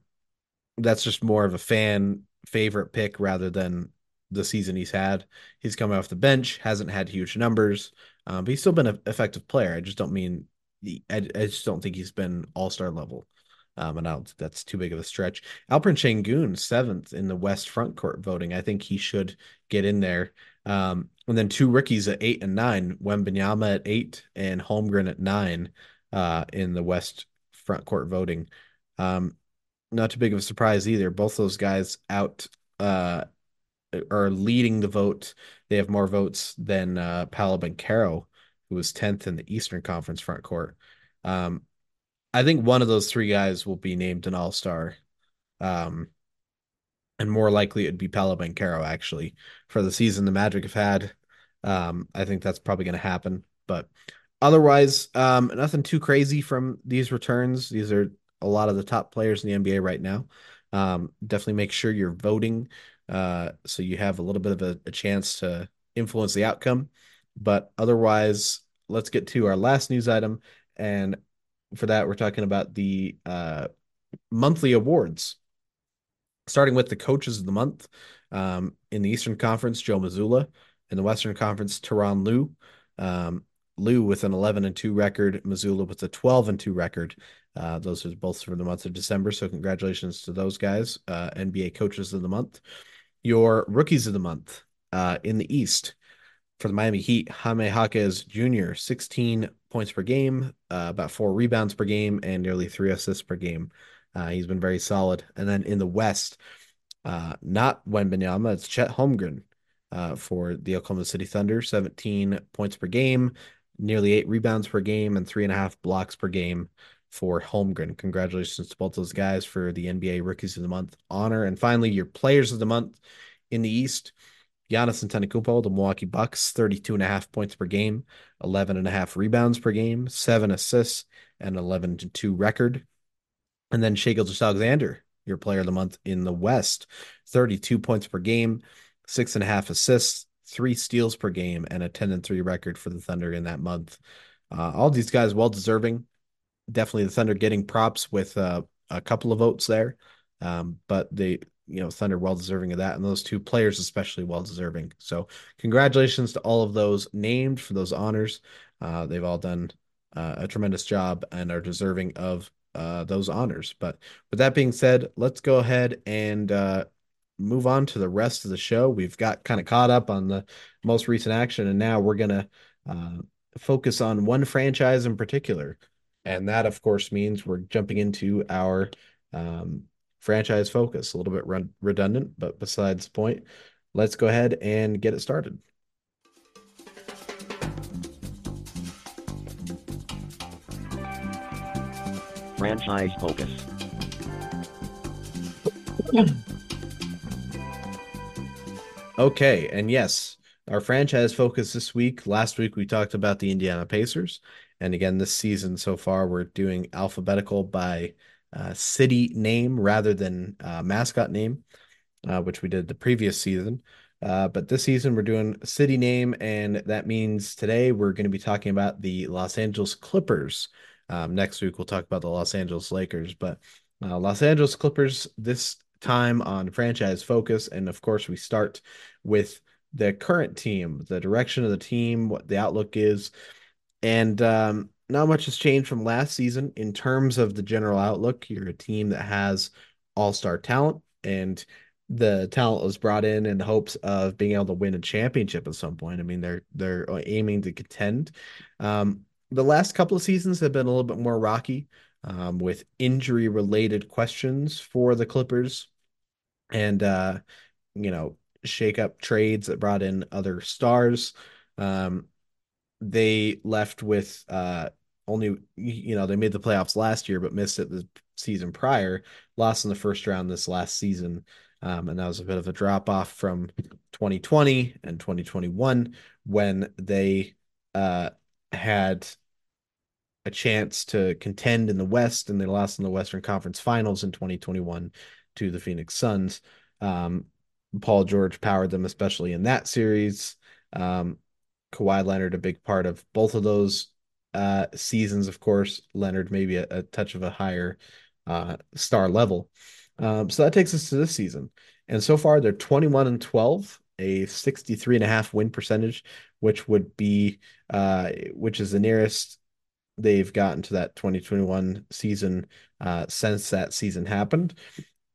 that's just more of a fan favorite pick rather than the season he's had. He's coming off the bench, hasn't had huge numbers, um, but he's still been an effective player. I just don't mean I, I just don't think he's been all star level. Um, and I don't that's too big of a stretch. Alperen Sengun, seventh in the West front court voting. I think he should get in there. Um, and then two rookies at eight and nine, Wembanyama at eight and Holmgren at nine uh, in the West front court voting. Um, not too big of a surprise either. Both those guys out uh, are leading the vote. They have more votes than uh, Paolo Banchero, who was 10th in the Eastern Conference front court. Um, I think one of those three guys will be named an All Star. Um, and more likely it'd be Paolo Banchero actually for the season the Magic have had. Um, I think that's probably going to happen, but otherwise, um, nothing too crazy from these returns. These are a lot of the top players in the NBA right now. Um, definitely make sure you're voting uh, so you have a little bit of a, a chance to influence the outcome. But otherwise, let's get to our last news item. And for that, we're talking about the uh, monthly awards starting with the coaches of the month um, in the Eastern Conference, Joe Mazzulla. In the Western Conference, Tyronn Lue. Um, Lue with an 11 and 2 record, Mazzulla with a 12 and 2 record. Uh, those are both for the month of December. So, congratulations to those guys, uh, NBA coaches of the month. Your rookies of the month uh, in the East for the Miami Heat, Jaime Jaquez Jr., 16 points per game, uh, about four rebounds per game, and nearly three assists per game. Uh, he's been very solid. And then in the West, uh, not Wembanyama, it's Chet Holmgren uh, for the Oklahoma City Thunder, 17 points per game, nearly eight rebounds per game, and three and a half blocks per game for Holmgren. Congratulations to both those guys for the NBA Rookies of the Month honor. And finally, your Players of the Month in the East. Giannis Antetokounmpo, the Milwaukee Bucks, 32 and a half points per game, 11 and a half rebounds per game, seven assists, and 11 to 2 record. And then Shai Gilgeous-Alexander, your player of the month in the West, 32 points per game, six and a half assists, three steals per game, and a 10 and 3 record for the Thunder in that month. Uh, all these guys well deserving. Definitely the Thunder getting props with uh, a couple of votes there. Um, but they, you know, Thunder well deserving of that. And those two players, especially well deserving. So, congratulations to all of those named for those honors. Uh, they've all done uh, a tremendous job and are deserving of uh, those honors. But with that being said, let's go ahead and uh, move on to the rest of the show. We've got kind of caught up on the most recent action, and now we're gonna uh, focus on one franchise in particular, and that, of course, means we're jumping into our um, franchise focus. A little bit redundant, but besides the point, let's go ahead and get it started. Franchise Focus. Okay, and yes, our franchise focus this week. Last week we talked about the Indiana Pacers, and again this season so far we're doing alphabetical by uh, city name rather than uh, mascot name, uh, which we did the previous season. Uh, but this season we're doing city name, and that means today we're going to be talking about the Los Angeles Clippers. Um, next week, we'll talk about the Los Angeles Lakers, but uh, Los Angeles Clippers this time on franchise focus. And of course, we start with the current team, the direction of the team, what the outlook is. And um, not much has changed from last season in terms of the general outlook. You're a team that has all star talent, and the talent was brought in in hopes of being able to win a championship at some point. I mean, they're they're aiming to contend. Um, the last couple of seasons have been a little bit more rocky um, with injury related questions for the Clippers and, uh, you know, shake up trades that brought in other stars. Um, they left with uh, only, you know, they made the playoffs last year, but missed it the season prior, lost in the first round this last season. Um, and that was a bit of a drop off from 2020 and 2021 when they uh, had a chance to contend in the West, and they lost in the Western Conference Finals in 2021 to the Phoenix Suns. Um, Paul George powered them, especially in that series. Um, Kawhi Leonard, a big part of both of those uh, seasons, of course. Leonard, maybe a, a touch of a higher uh, star level. Um, so that takes us to this season. And so far, they're 21 and 12, a 63 and a half win percentage, which would be, uh, which is the nearest they've gotten to that 2021 season uh, since that season happened.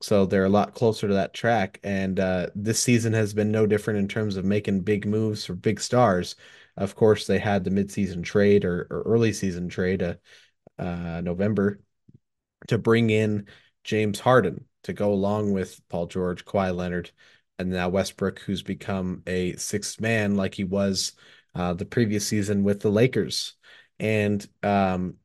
So they're a lot closer to that track. And uh, this season has been no different in terms of making big moves for big stars. Of course, they had the midseason trade or, or early season trade, uh, uh, November, to bring in James Harden to go along with Paul George, Kawhi Leonard, and now Westbrook, who's become a sixth man like he was uh, the previous season with the Lakers. And um,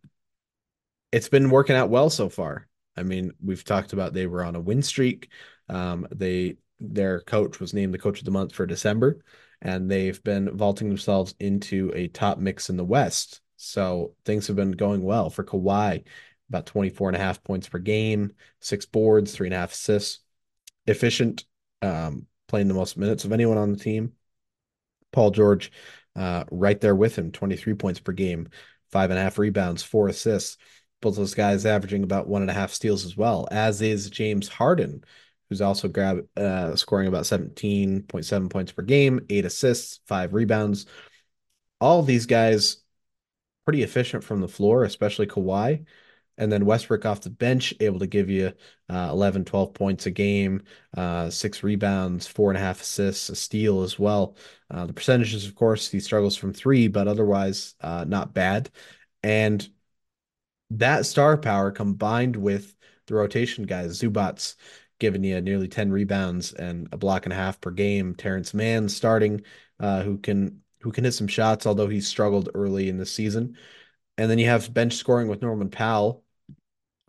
it's been working out well so far. I mean, we've talked about they were on a win streak. Um, they their coach was named the coach of the month for December, and they've been vaulting themselves into a top mix in the West. So things have been going well for Kawhi, about 24 and a half points per game, six boards, three and a half assists, efficient, um, playing the most minutes of anyone on the team. Paul George, uh, right there with him, 23 points per game, five and a half rebounds, four assists. Both those guys averaging about one and a half steals as well, as is James Harden, who's also grab uh, scoring about 17.7 points per game, eight assists, five rebounds. All these guys pretty efficient from the floor, especially Kawhi. And then Westbrook off the bench, able to give you uh, 11, 12 points a game, uh, six rebounds, four and a half assists, a steal as well. Uh, the percentages, of course, he struggles from three, but otherwise uh, not bad. And that star power combined with the rotation guys, Zubac giving you nearly 10 rebounds and a block and a half per game. Terance Mann starting, uh, who can who can hit some shots, although he struggled early in the season. And then you have bench scoring with Norman Powell,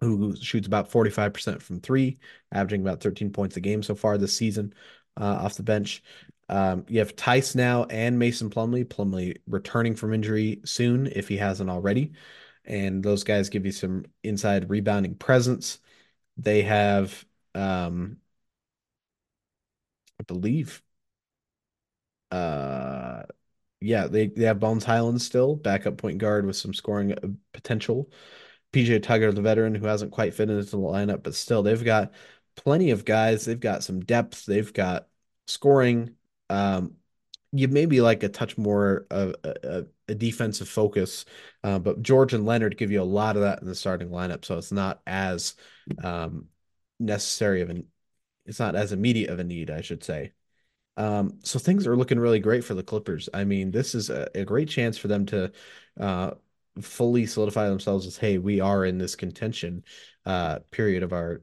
who shoots about 45% from three, averaging about 13 points a game so far this season uh, off the bench. Um, you have Theis now and Mason Plumlee. Plumlee returning from injury soon if he hasn't already and those guys give you some inside rebounding presence. They have, um, I believe, uh, yeah, they, they have Bones Hyland still, backup point guard with some scoring uh, potential. PJ Tucker, the veteran, who hasn't quite fit into the lineup, but still, they've got plenty of guys. They've got some depth. They've got scoring. Um, you maybe like a touch more of a, a, defensive focus, uh, but George and Leonard give you a lot of that in the starting lineup, so it's not as um, necessary of an it's not as immediate of a need, I should say. Um, so things are looking really great for the Clippers. I mean, this is a, a great chance for them to uh, fully solidify themselves as, hey, we are in this contention uh, period of our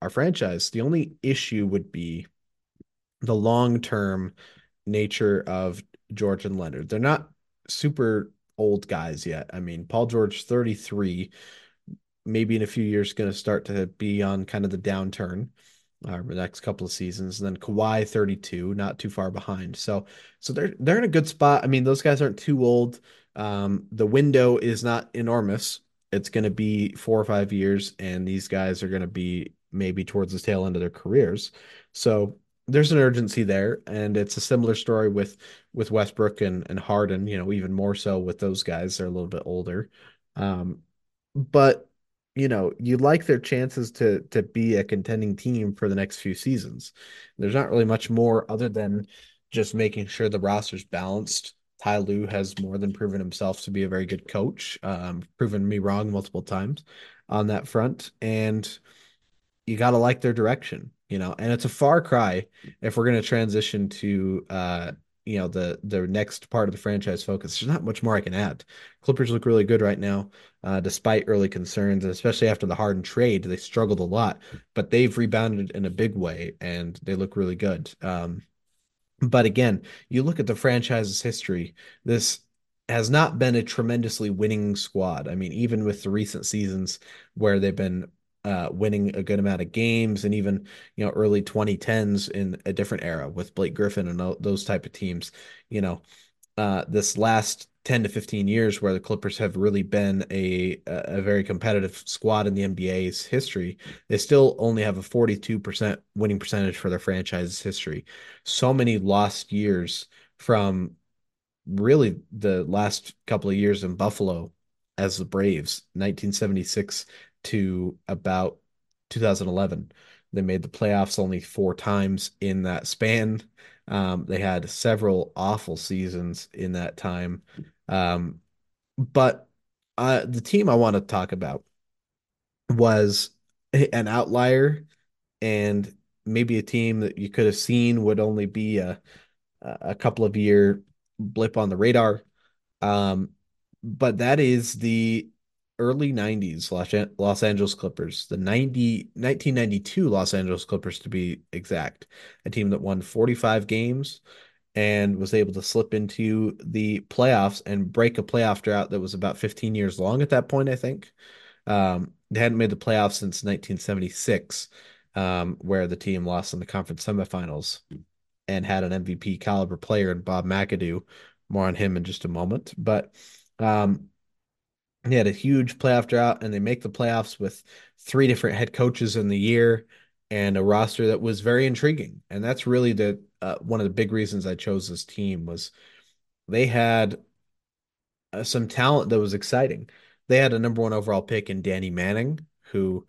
our franchise. The only issue would be the long term nature of George and Leonard. They're not super old guys yet. I mean, Paul George, 33, maybe in a few years going to start to be on kind of the downturn uh, the next couple of seasons. And then Kawhi, 32, not too far behind. So, so they're they're in a good spot. I mean, those guys aren't too old. Um, the window is not enormous. It's going to be four or five years, and these guys are going to be maybe towards the tail end of their careers. So there's an urgency there, and it's a similar story with with Westbrook and and Harden. You know, even more so with those guys. They're a little bit older, um, but you know, you like their chances to to be a contending team for the next few seasons. There's not really much more other than just making sure the roster's balanced. Ty Lue has more than proven himself to be a very good coach, um, proven me wrong multiple times on that front, and you got to like their direction you know, and it's a far cry if we're going to transition to uh you know the the next part of the franchise focus. There's not much more I can add. Clippers look really good right now, uh, despite early concerns, especially after the Harden trade, they struggled a lot, but they've rebounded in a big way and they look really good. Um, but again, you look at the franchise's history. This has not been a tremendously winning squad. I mean, even with the recent seasons where they've been uh, winning a good amount of games and even you know early 2010s in a different era with Blake Griffin and those type of teams you know uh, this last 10 to 15 years where the Clippers have really been a a very competitive squad in the NBA's history they still only have a 42% winning percentage for their franchise's history. So many lost years from really the last couple of years in Buffalo as the Braves 1976 to about 2011. They made the playoffs only four times in that span. Um, they had several awful seasons in that time. Um, but uh, the team I want to talk about was an outlier and maybe a team that you could have seen would only be a a couple of year blip on the radar. Um, but that is the early 90s Los, Los Angeles Clippers, the 90, 1992 Los Angeles Clippers to be exact, a team that won 45 games and was able to slip into the playoffs and break a playoff drought that was about 15 years long at that point, I think. Um, they hadn't made the playoffs since 1976, um, where the team lost in the conference semifinals and had an MVP caliber player in Bob McAdoo. More on him in just a moment. But um, they had a huge playoff drought, and they make the playoffs with three different head coaches in the year and a roster that was very intriguing. And that's really the uh, one of the big reasons I chose this team was they had uh, some talent that was exciting. They had a number one overall pick in Danny Manning, who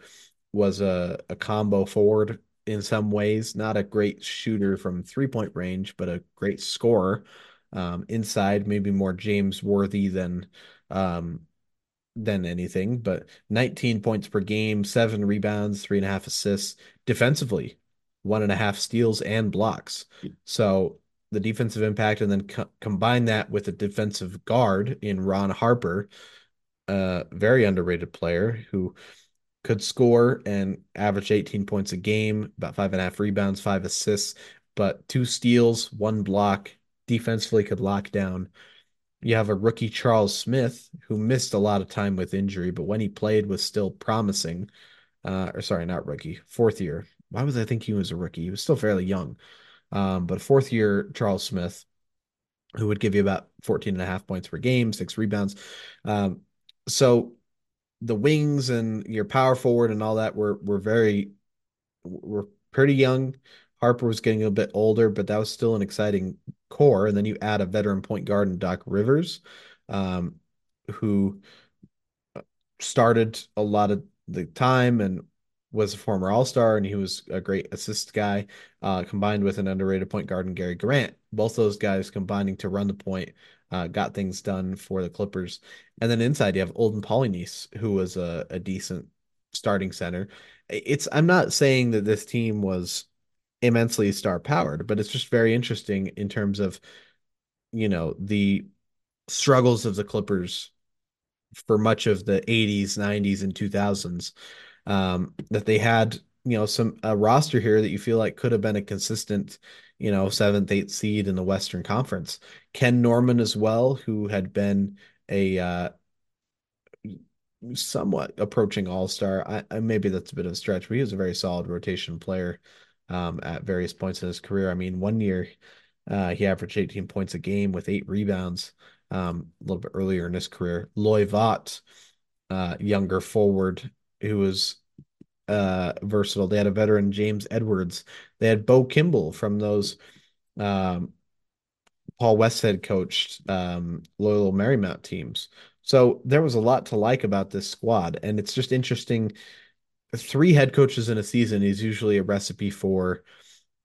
was a, a combo forward in some ways, not a great shooter from three point range, but a great scorer. Um, inside, maybe more James Worthy than um, than anything, but 19 points per game, seven rebounds, three and a half assists. Defensively, one and a half steals and blocks. So the defensive impact, and then co combine that with a defensive guard in Ron Harper, a very underrated player who could score and average 18 points a game, about five and a half rebounds, five assists, but two steals, one block, defensively could lock down. You have a rookie Charles Smith who missed a lot of time with injury, but when he played was still promising. Uh, or sorry, not rookie, fourth year. Why was I think he was a rookie? He was still fairly young. Um, but fourth year Charles Smith, who would give you about 14 and a half points per game, six rebounds. Um, so the wings and your power forward and all that were were very were pretty young. Harper was getting a bit older, but that was still an exciting core. And then you add a veteran point guard in Doc Rivers, um, who started a lot of the time and was a former All Star, and he was a great assist guy, uh, combined with an underrated point guard in Gary Grant. Both those guys combining to run the point uh, got things done for the Clippers. And then inside, you have Olden Polynice, who was a, a decent starting center. It's I'm not saying that this team was immensely star powered, but it's just very interesting in terms of you know the struggles of the Clippers for much of the 80s, 90s, and 2000s. Um, that they had, you know, some a roster here that you feel like could have been a consistent, you know, seventh, eighth seed in the Western Conference. Ken Norman as well, who had been a uh, somewhat approaching all star. I, I, maybe that's a bit of a stretch, but he was a very solid rotation player um, at various points in his career. I mean, one year uh, he averaged 18 points a game with eight rebounds. Um, a little bit earlier in his career, Loy Vaught, uh, younger forward who was uh, versatile. They had a veteran James Edwards. They had Bo Kimble from those um, Paul Westhead coached um, Loyola Marymount teams. So there was a lot to like about this squad, and it's just interesting. Three head coaches in a season is usually a recipe for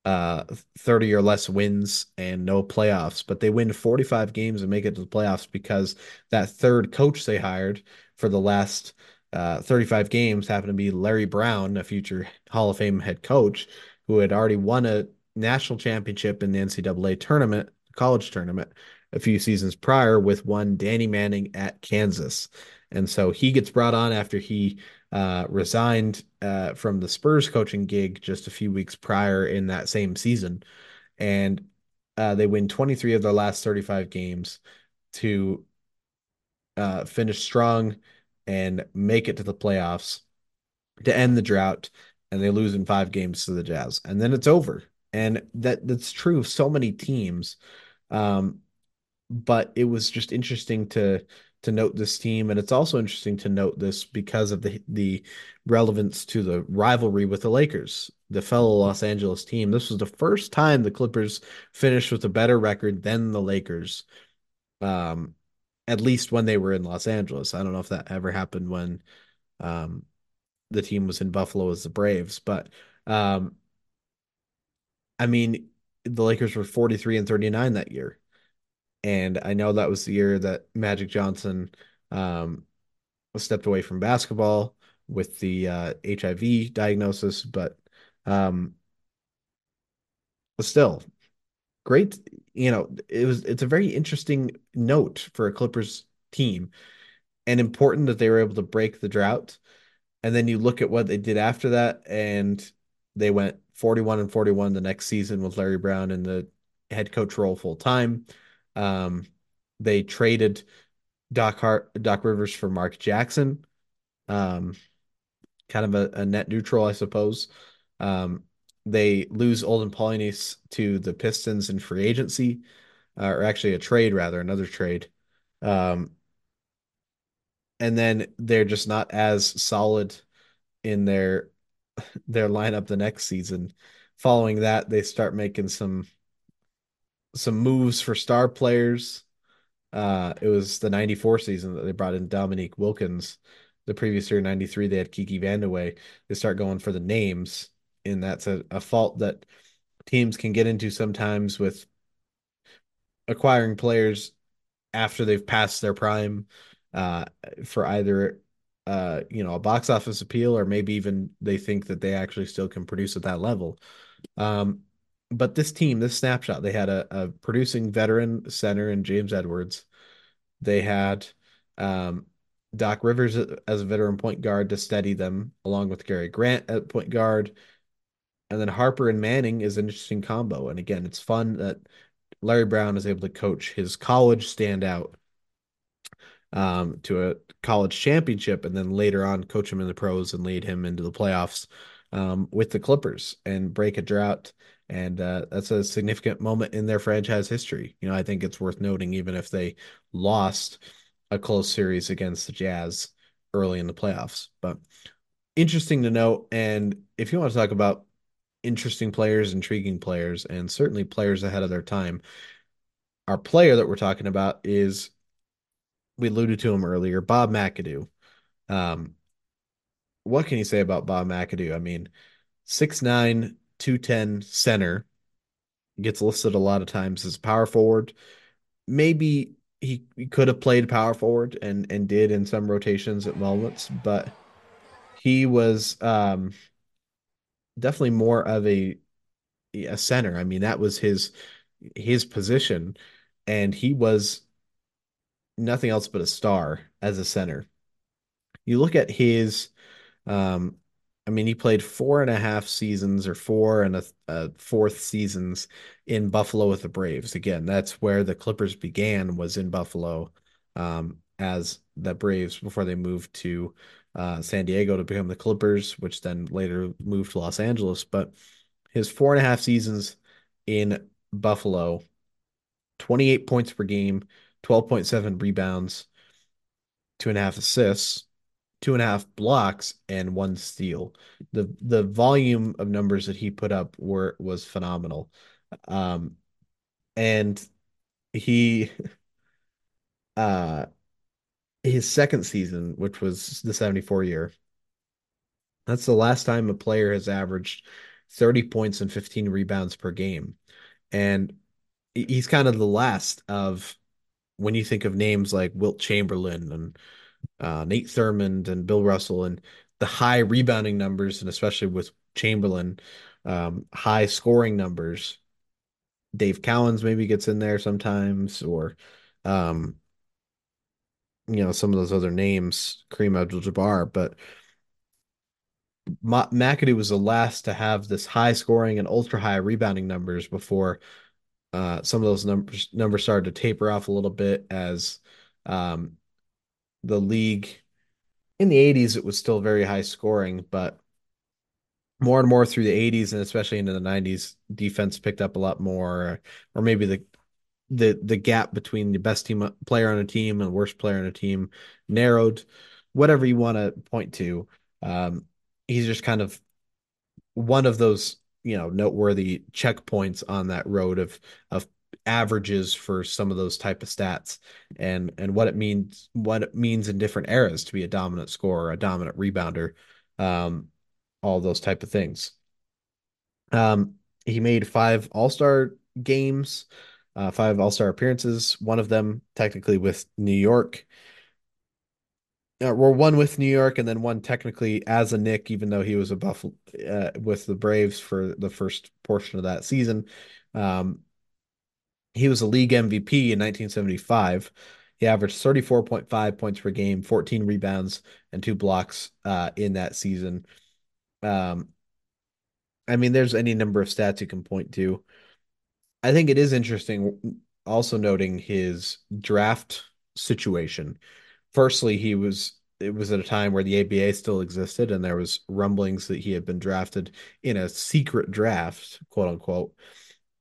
uh 30 or less wins and no playoffs, but they win 45 games and make it to the playoffs because that third coach they hired for the last uh, 35 games happened to be Larry Brown, a future Hall of Fame head coach who had already won a national championship in the NCAA tournament, college tournament, a few seasons prior with one Danny Manning at Kansas. And so he gets brought on after he uh, resigned uh, from the Spurs coaching gig just a few weeks prior in that same season. And uh, they win 23 of their last 35 games to uh, finish strong and make it to the playoffs to end the drought. And they lose in five games to the Jazz. And then it's over. And that that's true of so many teams. Um, but it was just interesting to to note this team, and it's also interesting to note this because of the the relevance to the rivalry with the Lakers, the fellow Los Angeles team. This was the first time the Clippers finished with a better record than the Lakers, um, at least when they were in Los Angeles. I don't know if that ever happened when um, the team was in Buffalo as the Braves, but um, I mean, the Lakers were 43 and 39 that year and I know that was the year that Magic Johnson um, stepped away from basketball with the uh, HIV diagnosis, but um, still great. You know, it was it's a very interesting note for a Clippers team and important that they were able to break the drought. And then you look at what they did after that, and they went 41 and 41 the next season with Larry Brown in the head coach role full time. Um, they traded Doc Hart, Doc Rivers for Mark Jackson. Um, kind of a, a net neutral, I suppose. Um, they lose Olden Polynice to the Pistons in free agency, uh, or actually a trade rather, another trade. Um, and then they're just not as solid in their their lineup the next season. Following that, they start making some some moves for star players. Uh, it was the 94 season that they brought in Dominique Wilkins. The previous year, 93, they had Kiki Vandeweghe. They start going for the names, and that's a, a fault that teams can get into sometimes with acquiring players after they've passed their prime uh, for either uh, you know a box office appeal or maybe even they think that they actually still can produce at that level. Um, but this team, this snapshot, they had a, a producing veteran center in James Edwards. They had um, Doc Rivers as a veteran point guard to steady them, along with Gary Grant at point guard. And then Harper and Manning is an interesting combo. And again, it's fun that Larry Brown is able to coach his college standout um, to a college championship and then later on coach him in the pros and lead him into the playoffs um, with the Clippers and break a drought. And uh, that's a significant moment in their franchise history. You know, I think it's worth noting, even if they lost a close series against the Jazz early in the playoffs. But interesting to note. And if you want to talk about interesting players, intriguing players, and certainly players ahead of their time, our player that we're talking about is we alluded to him earlier, Bob McAdoo. Um, what can you say about Bob McAdoo? I mean, 6'9, 210 center gets listed a lot of times as power forward. Maybe he, he could have played power forward and and did in some rotations at moments, but he was um, definitely more of a a center. I mean, that was his his position, and he was nothing else but a star as a center. You look at his um, I mean, he played four and a half seasons or four and a, a, fourth seasons in Buffalo with the Braves. Again, that's where the Clippers began was in Buffalo um, as the Braves before they moved to uh, San Diego to become the Clippers, which then later moved to Los Angeles. But his four and a half seasons in Buffalo, 28 points per game, 12.7 rebounds, two and a half assists two and a half blocks and one steal. The the volume of numbers that he put up were was phenomenal. Um and he uh his second season, which was the 74 year, that's the last time a player has averaged 30 points and 15 rebounds per game. And he's kind of the last of when you think of names like Wilt Chamberlain and uh, Nate Thurmond and Bill Russell and the high rebounding numbers, and especially with Chamberlain, um, high scoring numbers. Dave Cowens maybe gets in there sometimes, or um, you know some of those other names, Kareem Abdul-Jabbar, but McAdoo was the last to have this high scoring and ultra high rebounding numbers before uh, some of those numbers numbers started to taper off a little bit as um, the league. In the 80s it was still very high scoring but more and more through the 80s and especially into the 90s defense picked up a lot more or maybe the the the gap between the best team player on a team and worst player on a team narrowed. Whatever you want to point to um, he's just kind of one of those you know noteworthy checkpoints on that road of of averages for some of those type of stats and and what it means what it means in different eras to be a dominant scorer, a dominant rebounder, um, all those type of things. Um, he made five All-Star games, uh, five All-Star appearances, one of them technically with New York. uh, well, one with New York and then one technically as a Knick even though he was a Buffalo uh, with the Braves for the first portion of that season. Um, he was a league MVP in 1975. He averaged 34.5 points per game, 14 rebounds, and two blocks uh, in that season. Um, I mean, there's any number of stats you can point to. I think it is interesting also noting his draft situation. Firstly, he was it was at a time where the ABA still existed and there was rumblings that he had been drafted in a secret draft, quote unquote.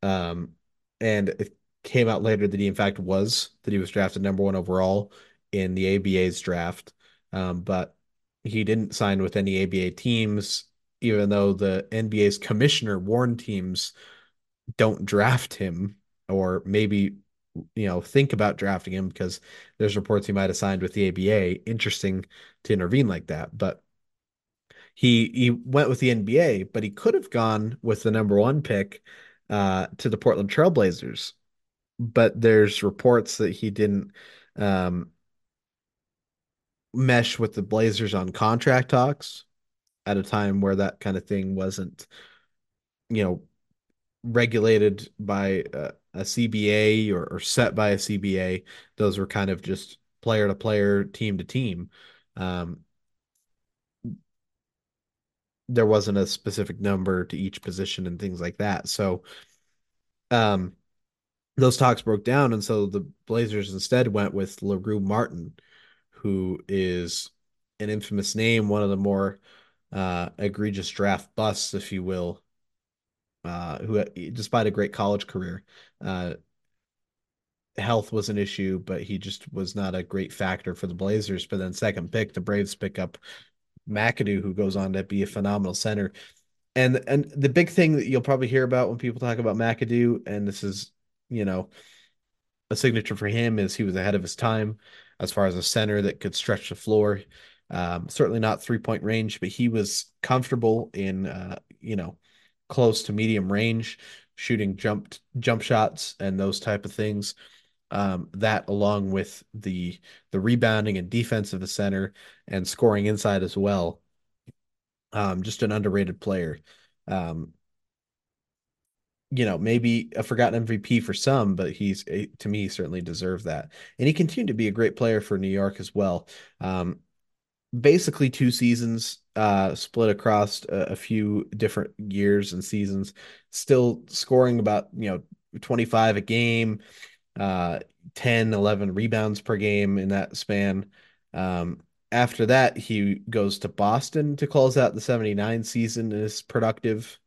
Um, and came out later that he in fact was that he was drafted number one overall in the ABA's draft. Um, but he didn't sign with any ABA teams, even though the NBA's commissioner warned teams don't draft him or maybe you know think about drafting him because there's reports he might have signed with the ABA. Interesting to intervene like that, but he he went with the NBA, but he could have gone with the number one pick uh, to the Portland Trailblazers. But there's reports that he didn't um, mesh with the Blazers on contract talks at a time where that kind of thing wasn't, you know, regulated by a, a CBA or, or, set by a CBA. Those were kind of just player to player, team to team. Um, there wasn't a specific number to each position and things like that. So, um, those talks broke down, and so the Blazers instead went with LaRue Martin, who is an infamous name, one of the more uh, egregious draft busts, if you will, uh, who, despite a great college career, uh, health was an issue, but he just was not a great factor for the Blazers. But then second pick, the Braves pick up McAdoo, who goes on to be a phenomenal center. And and the big thing that you'll probably hear about when people talk about McAdoo, and this is, you know, a signature for him is he was ahead of his time as far as a center that could stretch the floor. Um, certainly not three point range, but he was comfortable in, uh, you know, close to medium range, shooting jump jump shots and those type of things. Um, that along with the the rebounding and defense of the center and scoring inside as well. Um, just an underrated player. Um, you know, maybe a forgotten MVP for some, but he's to me certainly deserved that. And he continued to be a great player for New York as well. Um, basically two seasons uh split across a, a, few different years and seasons still scoring about you know 25 a game uh 10 11 rebounds per game in that span um after that he goes to Boston to close out the 79 season is productive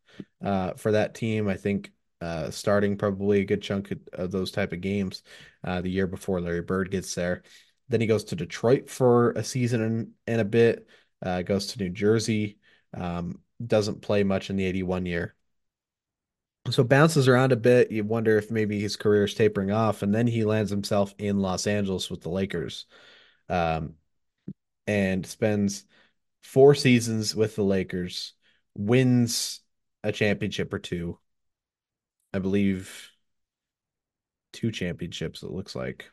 uh for that team I think uh starting probably a good chunk of, those type of games uh the year before Larry Bird gets there then he goes to Detroit for a season and, and a bit, uh, goes to New Jersey, um, doesn't play much in the 81 year. So bounces around a bit. You wonder if maybe his career is tapering off, and then he lands himself in Los Angeles with the Lakers, um, and spends four seasons with the Lakers, wins a championship or two, I believe, two championships. It looks like.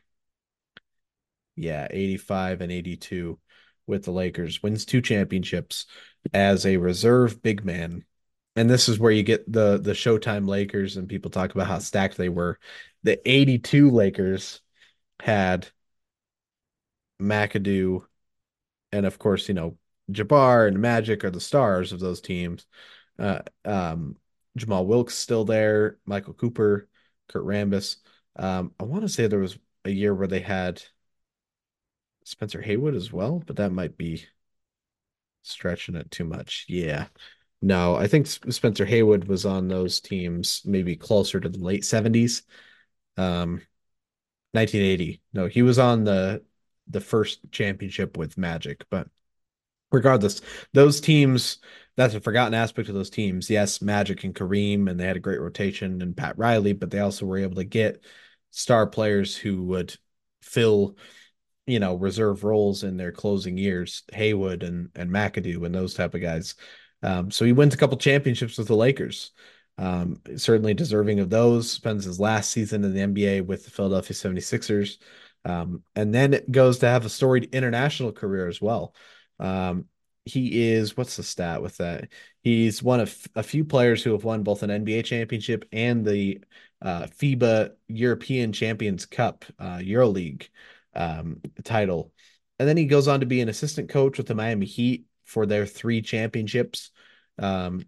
Yeah, 85 and 82 with the Lakers. Wins two championships as a reserve big man. And this is where you get the the Showtime Lakers and people talk about how stacked they were. The 82 Lakers had McAdoo and of course, you know, Jabbar and Magic are the stars of those teams. Uh, um, Jamal Wilkes still there, Michael Cooper, Kurt Rambis. Um, I want to say there was a year where they had Spencer Haywood as well, but that might be stretching it too much. Yeah. No, I think Spencer Haywood was on those teams maybe closer to the late 70s. Um 1980. No, he was on the the first championship with Magic, but regardless, those teams that's a forgotten aspect of those teams. Yes, Magic and Kareem, and they had a great rotation and Pat Riley, but they also were able to get star players who would fill you know, reserve roles in their closing years, Haywood and and McAdoo and those type of guys. Um, so he wins a couple championships with the Lakers. Um, certainly deserving of those. Spends his last season in the NBA with the Philadelphia 76ers. Um, and then it goes to have a storied international career as well. Um, he is what's the stat with that? He's one of a few players who have won both an NBA championship and the uh, FIBA European Champions Cup uh, EuroLeague um, title. And then he goes on to be an assistant coach with the Miami Heat for their three championships. Um,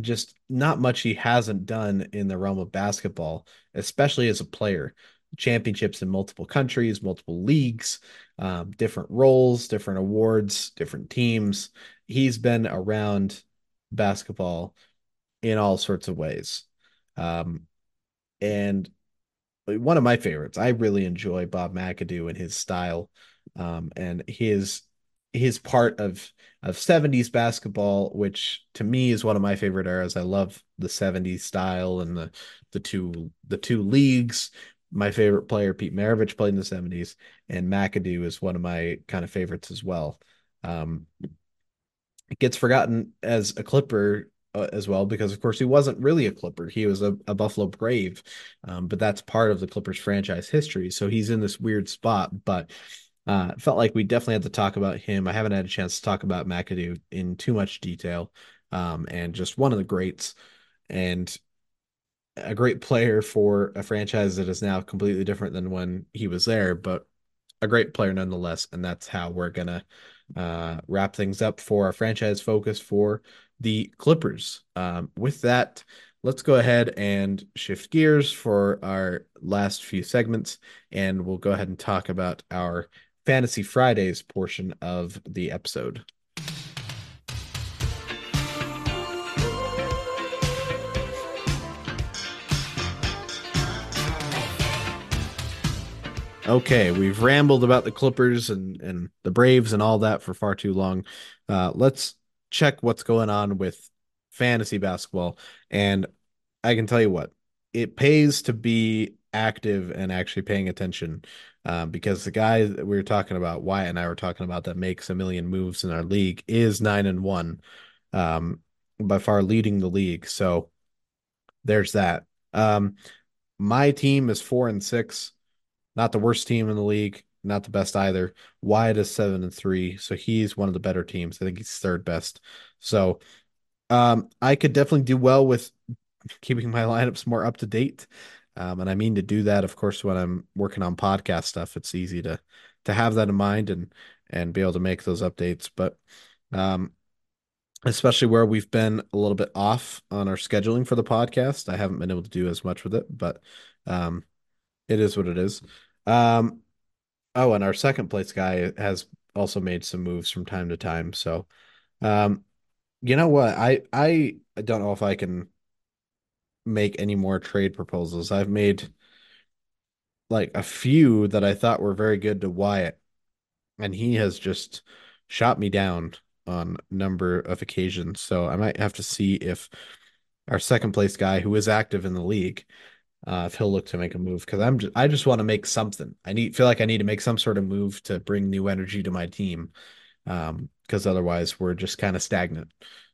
just not much he hasn't done in the realm of basketball, especially as a player. Championships in multiple countries, multiple leagues, um, different roles, different awards, different teams. He's been around basketball in all sorts of ways. Um, and one of my favorites, I really enjoy Bob McAdoo and his style um, and his his part of of 70s basketball, which to me is one of my favorite eras. I love the 70s style and the the two the two leagues. My favorite player, Pete Maravich, played in the 70s, and McAdoo is one of my kind of favorites as well. Um, it gets forgotten as a Clipper uh, as well because of course he wasn't really a Clipper. He was a, a Buffalo Brave, um, but that's part of the Clippers franchise history. So he's in this weird spot, but uh, felt like we definitely had to talk about him. I haven't had a chance to talk about McAdoo in too much detail, um, and just one of the greats and a great player for a franchise that is now completely different than when he was there, but a great player nonetheless. And that's how we're gonna uh, wrap things up for our franchise focus for the Clippers. Um, with that, let's go ahead and shift gears for our last few segments, and we'll go ahead and talk about our Fantasy Fridays portion of the episode. Okay, we've rambled about the Clippers and, and the Braves and all that for far too long. Uh, let's check what's going on with fantasy basketball. And I can tell you what, it pays to be active and actually paying attention um, because the guy that we were talking about, Wyatt and I were talking about, that makes a million moves in our league is nine and one, um, by far leading the league. So there's that. Um, my team is four and six, not the worst team in the league, not the best either. Wyatt is seven and three, so he's one of the better teams. I think he's third best. So um, I could definitely do well with keeping my lineups more up to date. Um, and I mean to do that, of course, when I'm working on podcast stuff, it's easy to to have that in mind and and be able to make those updates. But um, especially where we've been a little bit off on our scheduling for the podcast, I haven't been able to do as much with it, but um, it is what it is. Um, oh, and our second place guy has also made some moves from time to time. So, um, you know what? I I don't know if I can make any more trade proposals. I've made like a few that I thought were very good to Wyatt, and he has just shot me down on number of occasions. So I might have to see if our second place guy, who is active in the league, uh, if he'll look to make a move because I'm just, I just want to make something. I need feel like I need to make some sort of move to bring new energy to my team, um, because otherwise we're just kind of stagnant.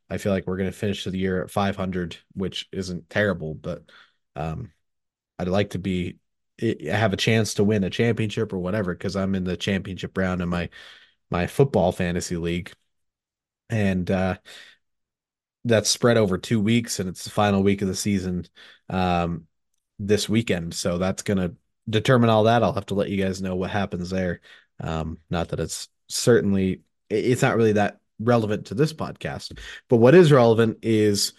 I feel like we're going to finish the year at 500, which isn't terrible, but um, I'd like to be have a chance to win a championship or whatever because I'm in the championship round in my my football fantasy league, and uh, that's spread over two weeks, and it's the final week of the season um, this weekend. So that's going to determine all that. I'll have to let you guys know what happens there. Um, not that it's certainly it's not really that relevant to this podcast. But what is relevant is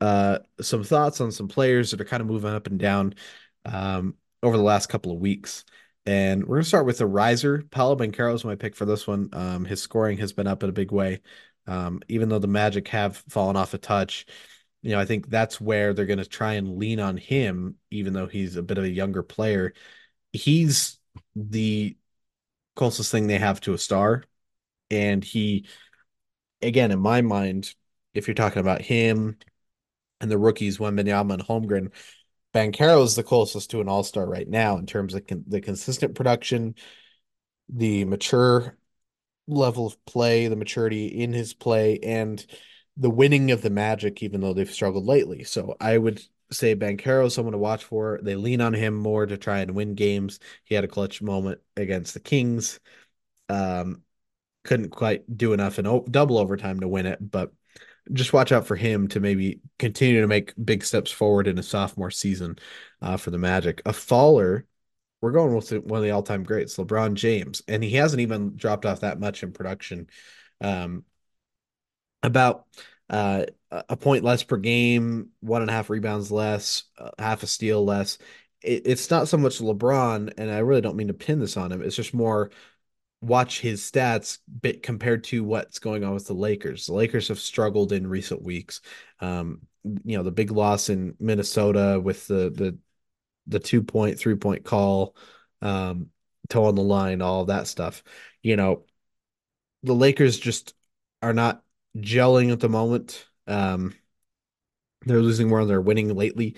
uh, some thoughts on some players that are kind of moving up and down um, over the last couple of weeks. And we're going to start with the riser. Paolo Banchero is my pick for this one. Um, his scoring has been up in a big way. Um, even though the Magic have fallen off a touch, you know, I think that's where they're going to try and lean on him, even though he's a bit of a younger player. He's the closest thing they have to a star. And he again, in my mind, if you're talking about him and the rookies, Wembanyama and Holmgren, Banchero is the closest to an all star right now in terms of con- the consistent production, the mature level of play, the maturity in his play, and the winning of the Magic, even though they've struggled lately. So I would say Banchero is someone to watch for. They lean on him more to try and win games. He had a clutch moment against the Kings. Um, couldn't quite do enough in o- double overtime to win it, but just watch out for him to maybe continue to make big steps forward in a sophomore season uh, for the Magic. A faller, we're going with one of the all-time greats, LeBron James, and he hasn't even dropped off that much in production. Um, about uh, a point less per game, one and a half rebounds less, uh, half a steal less. It, it's not so much LeBron, and I really don't mean to pin this on him. It's just more watch his stats bit compared to what's going on with the Lakers. The Lakers have struggled in recent weeks. Um, you know, the big loss in Minnesota with the the the two point, three point call, um, toe on the line, all that stuff. You know, the Lakers just are not gelling at the moment. Um, they're losing more than they're winning lately.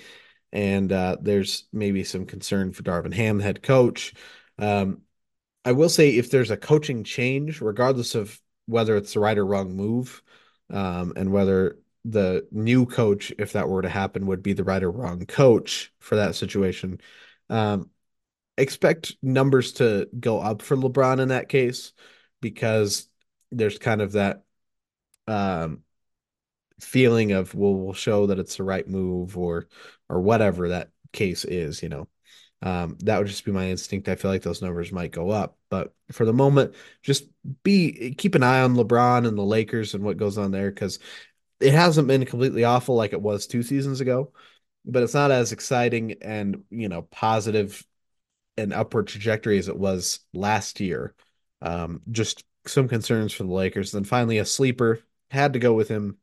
And uh, there's maybe some concern for Darvin Ham, the head coach. Um, I will say if there's a coaching change, regardless of whether it's the right or wrong move, um, and whether the new coach, if that were to happen, would be the right or wrong coach for that situation. Um, expect numbers to go up for LeBron in that case because there's kind of that um, feeling of well, we'll show that it's the right move or or whatever that case is, you know. Um, that would just be my instinct. I feel like those numbers might go up, but for the moment, just be keep an eye on LeBron and the Lakers and what goes on there because it hasn't been completely awful like it was two seasons ago, but it's not as exciting and you know positive and upward trajectory as it was last year. Um, just some concerns for the Lakers. Then finally, a sleeper had to go with him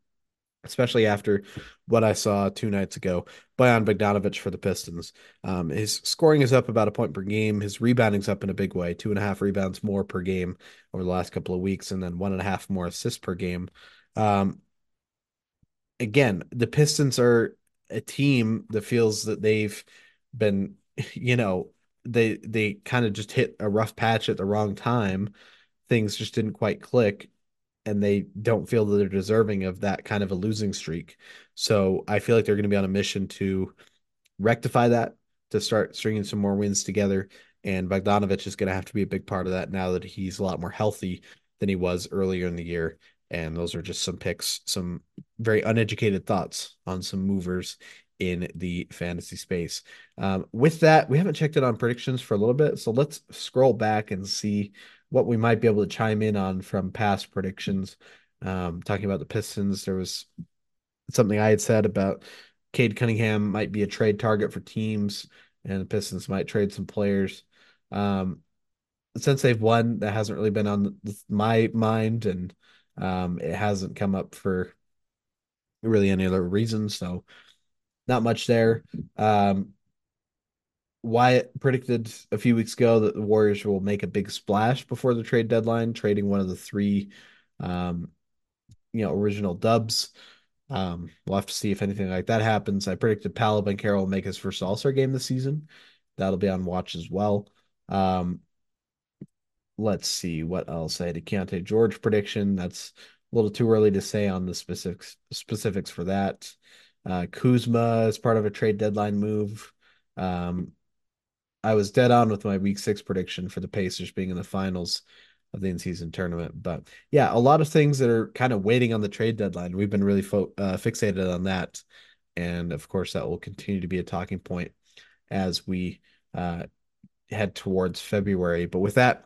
especially after what I saw two nights ago. Bojan Bogdanovic for the Pistons. Um, his scoring is up about a point per game. His rebounding's up in a big way, two and a half rebounds more per game over the last couple of weeks, and then one and a half more assists per game. Um, again, the Pistons are a team that feels that they've been, you know, they they kind of just hit a rough patch at the wrong time. Things just didn't quite click and they don't feel that they're deserving of that kind of a losing streak. So I feel like they're going to be on a mission to rectify that, to start stringing some more wins together. And Bogdanovic is going to have to be a big part of that now that he's a lot more healthy than he was earlier in the year. And those are just some picks, some very uneducated thoughts on some movers in the fantasy space. Um, with that, we haven't checked it on predictions for a little bit. So let's scroll back and see what we might be able to chime in on from past predictions. Um, talking about the Pistons, there was something I had said about Cade Cunningham might be a trade target for teams, and the Pistons might trade some players. Um, since they've won, that hasn't really been on my mind, and um, it hasn't come up for really any other reason. So, not much there. Um, Wyatt predicted a few weeks ago that the Warriors will make a big splash before the trade deadline, trading one of the three, um, you know, original dubs. Um, we'll have to see if anything like that happens. I predicted Paolo Banchero will make his first All Star game this season. That'll be on watch as well. Um, let's see what else I had a Keyonte George prediction. That's a little too early to say on the specifics specifics for that. Uh, Kuzma is part of a trade deadline move. Um, I was dead on with my week six prediction for the Pacers being in the finals of the in-season tournament. But yeah, a lot of things that are kind of waiting on the trade deadline. We've been really fo- uh, fixated on that, and of course, that will continue to be a talking point as we uh, head towards February. But with that,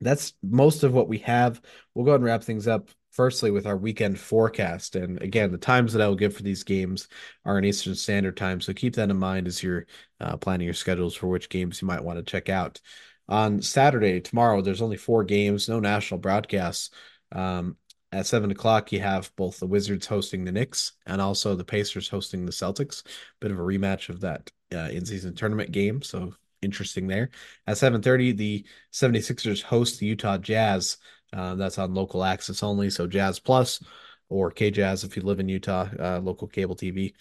that's most of what we have. We'll go ahead and wrap things up firstly with our weekend forecast. And again, the times that I will give for these games are in Eastern Standard Time. So keep that in mind as you're uh, planning your schedules for which games you might want to check out. On Saturday, tomorrow, there's only four games, no national broadcasts. Um, at seven o'clock, you have both the Wizards hosting the Knicks and also the Pacers hosting the Celtics. Bit of a rematch of that uh, in-season tournament game. So interesting there. At 7:30, the 76ers host the Utah Jazz. Uh, that's on local access only, so Jazz Plus or KJazz if you live in Utah, uh, local cable TV.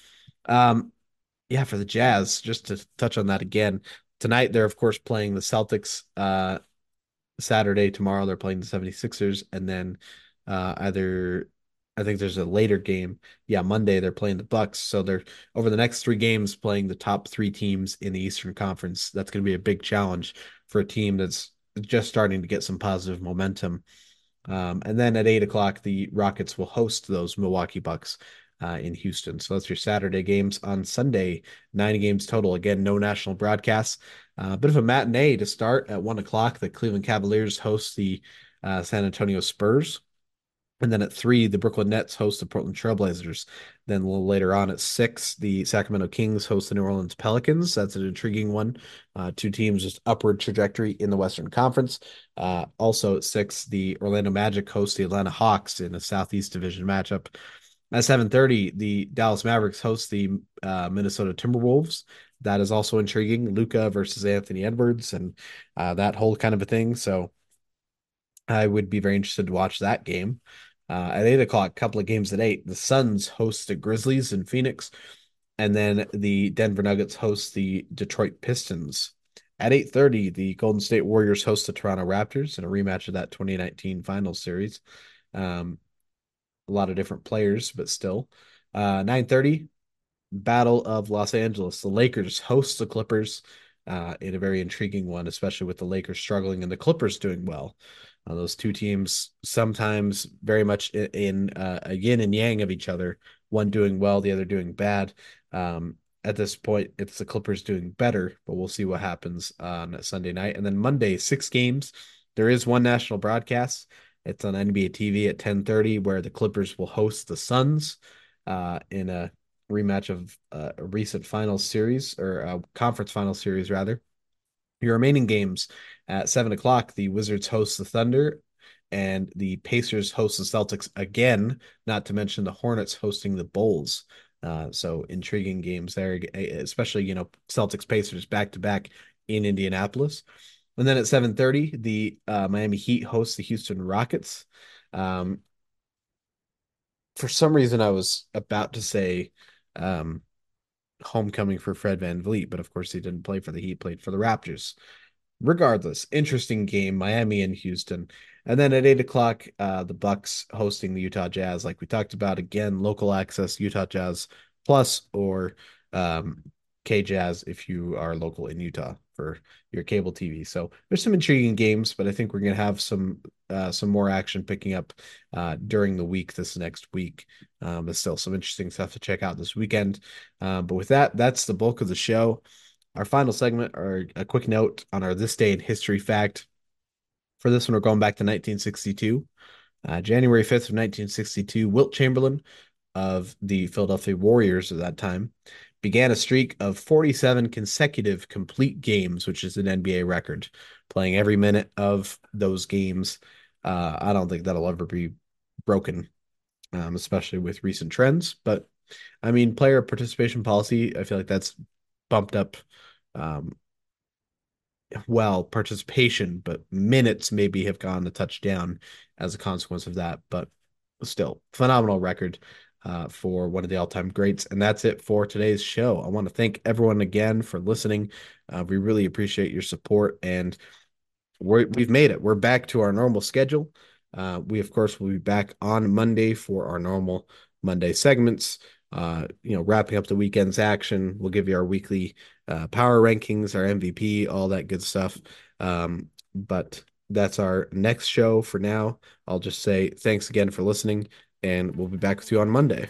Um, yeah, for the Jazz, just to touch on that again, tonight they're of course playing the Celtics. Uh, Saturday, tomorrow they're playing the 76ers, and then uh, either I think there's a later game. Yeah, Monday they're playing the Bucks, so they're over the next three games playing the top three teams in the Eastern Conference. That's going to be a big challenge for a team that's just starting to get some positive momentum. Um, and then at eight o'clock, the Rockets will host those Milwaukee Bucks uh, in Houston. So that's your Saturday games. On Sunday, nine games total. Again, no national broadcasts. A uh, bit of a matinee to start at one o'clock. The Cleveland Cavaliers host the uh, San Antonio Spurs. And then at three, the Brooklyn Nets host the Portland Trailblazers. Then a little later on at six, the Sacramento Kings host the New Orleans Pelicans. That's an intriguing one. Uh, two teams just upward trajectory in the Western Conference. Uh, also at six, the Orlando Magic host the Atlanta Hawks in a Southeast Division matchup. At 7:30, the Dallas Mavericks host the uh, Minnesota Timberwolves. That is also intriguing. Luka versus Anthony Edwards and uh, that whole kind of a thing. So I would be very interested to watch that game. Uh, at eight o'clock, a couple of games at eight. The Suns host the Grizzlies in Phoenix, and then the Denver Nuggets host the Detroit Pistons. At 8:30, the Golden State Warriors host the Toronto Raptors in a rematch of that 2019 Finals series. Um, a lot of different players, but still. Uh, 9:30, Battle of Los Angeles. The Lakers host the Clippers uh, in a very intriguing one, especially with the Lakers struggling and the Clippers doing well. Uh, those two teams sometimes very much in, uh, a yin and yang of each other, one doing well, the other doing bad. Um, at this point, it's the Clippers doing better, but we'll see what happens on Sunday night. And then Monday, six games. There is one national broadcast. It's on NBA TV at 10:30, where the Clippers will host the Suns uh, in a rematch of uh, a recent final series or conference final series rather. Your remaining games at seven o'clock, the Wizards host the Thunder and the Pacers host the Celtics again, not to mention the Hornets hosting the Bulls. Uh, so intriguing games there, especially, you know, Celtics Pacers back to back in Indianapolis. And then at 7:30, the uh, Miami Heat host the Houston Rockets. Um, for some reason, I was about to say um, homecoming for Fred Van VanVleet, but of course he didn't play for the Heat, played for the Raptors. Regardless, interesting game, Miami and Houston. And then at eight o'clock, uh, the Bucks hosting the Utah Jazz, like we talked about again, local access Utah Jazz Plus or um, K Jazz if you are local in Utah for your cable TV. So there's some intriguing games, but I think we're gonna have some uh, some more action picking up uh, during the week this next week. Um, but still some interesting stuff to check out this weekend. Uh, but with that, that's the bulk of the show. Our final segment, or a quick note on our this day in history fact. For this one, we're going back to 1962. Uh, January 5th of 1962, Wilt Chamberlain of the Philadelphia Warriors at that time began a streak of 47 consecutive complete games, which is an NBA record, playing every minute of those games. Uh, I don't think that'll ever be broken, um, especially with recent trends. But I mean, player participation policy, I feel like that's bumped up. Um, well, participation, but minutes maybe have gone a touchdown as a consequence of that. But still, phenomenal record uh, for one of the all-time greats. And that's it for today's show. I want to thank everyone again for listening. Uh, we really appreciate your support, and we have made it. We're back to our normal schedule. Uh, we of course will be back on Monday for our normal Monday segments. Uh, you know, wrapping up the weekend's action. We'll give you our weekly uh, power rankings, our MVP, all that good stuff. Um, but that's our next show for now. I'll just say thanks again for listening and we'll be back with you on Monday.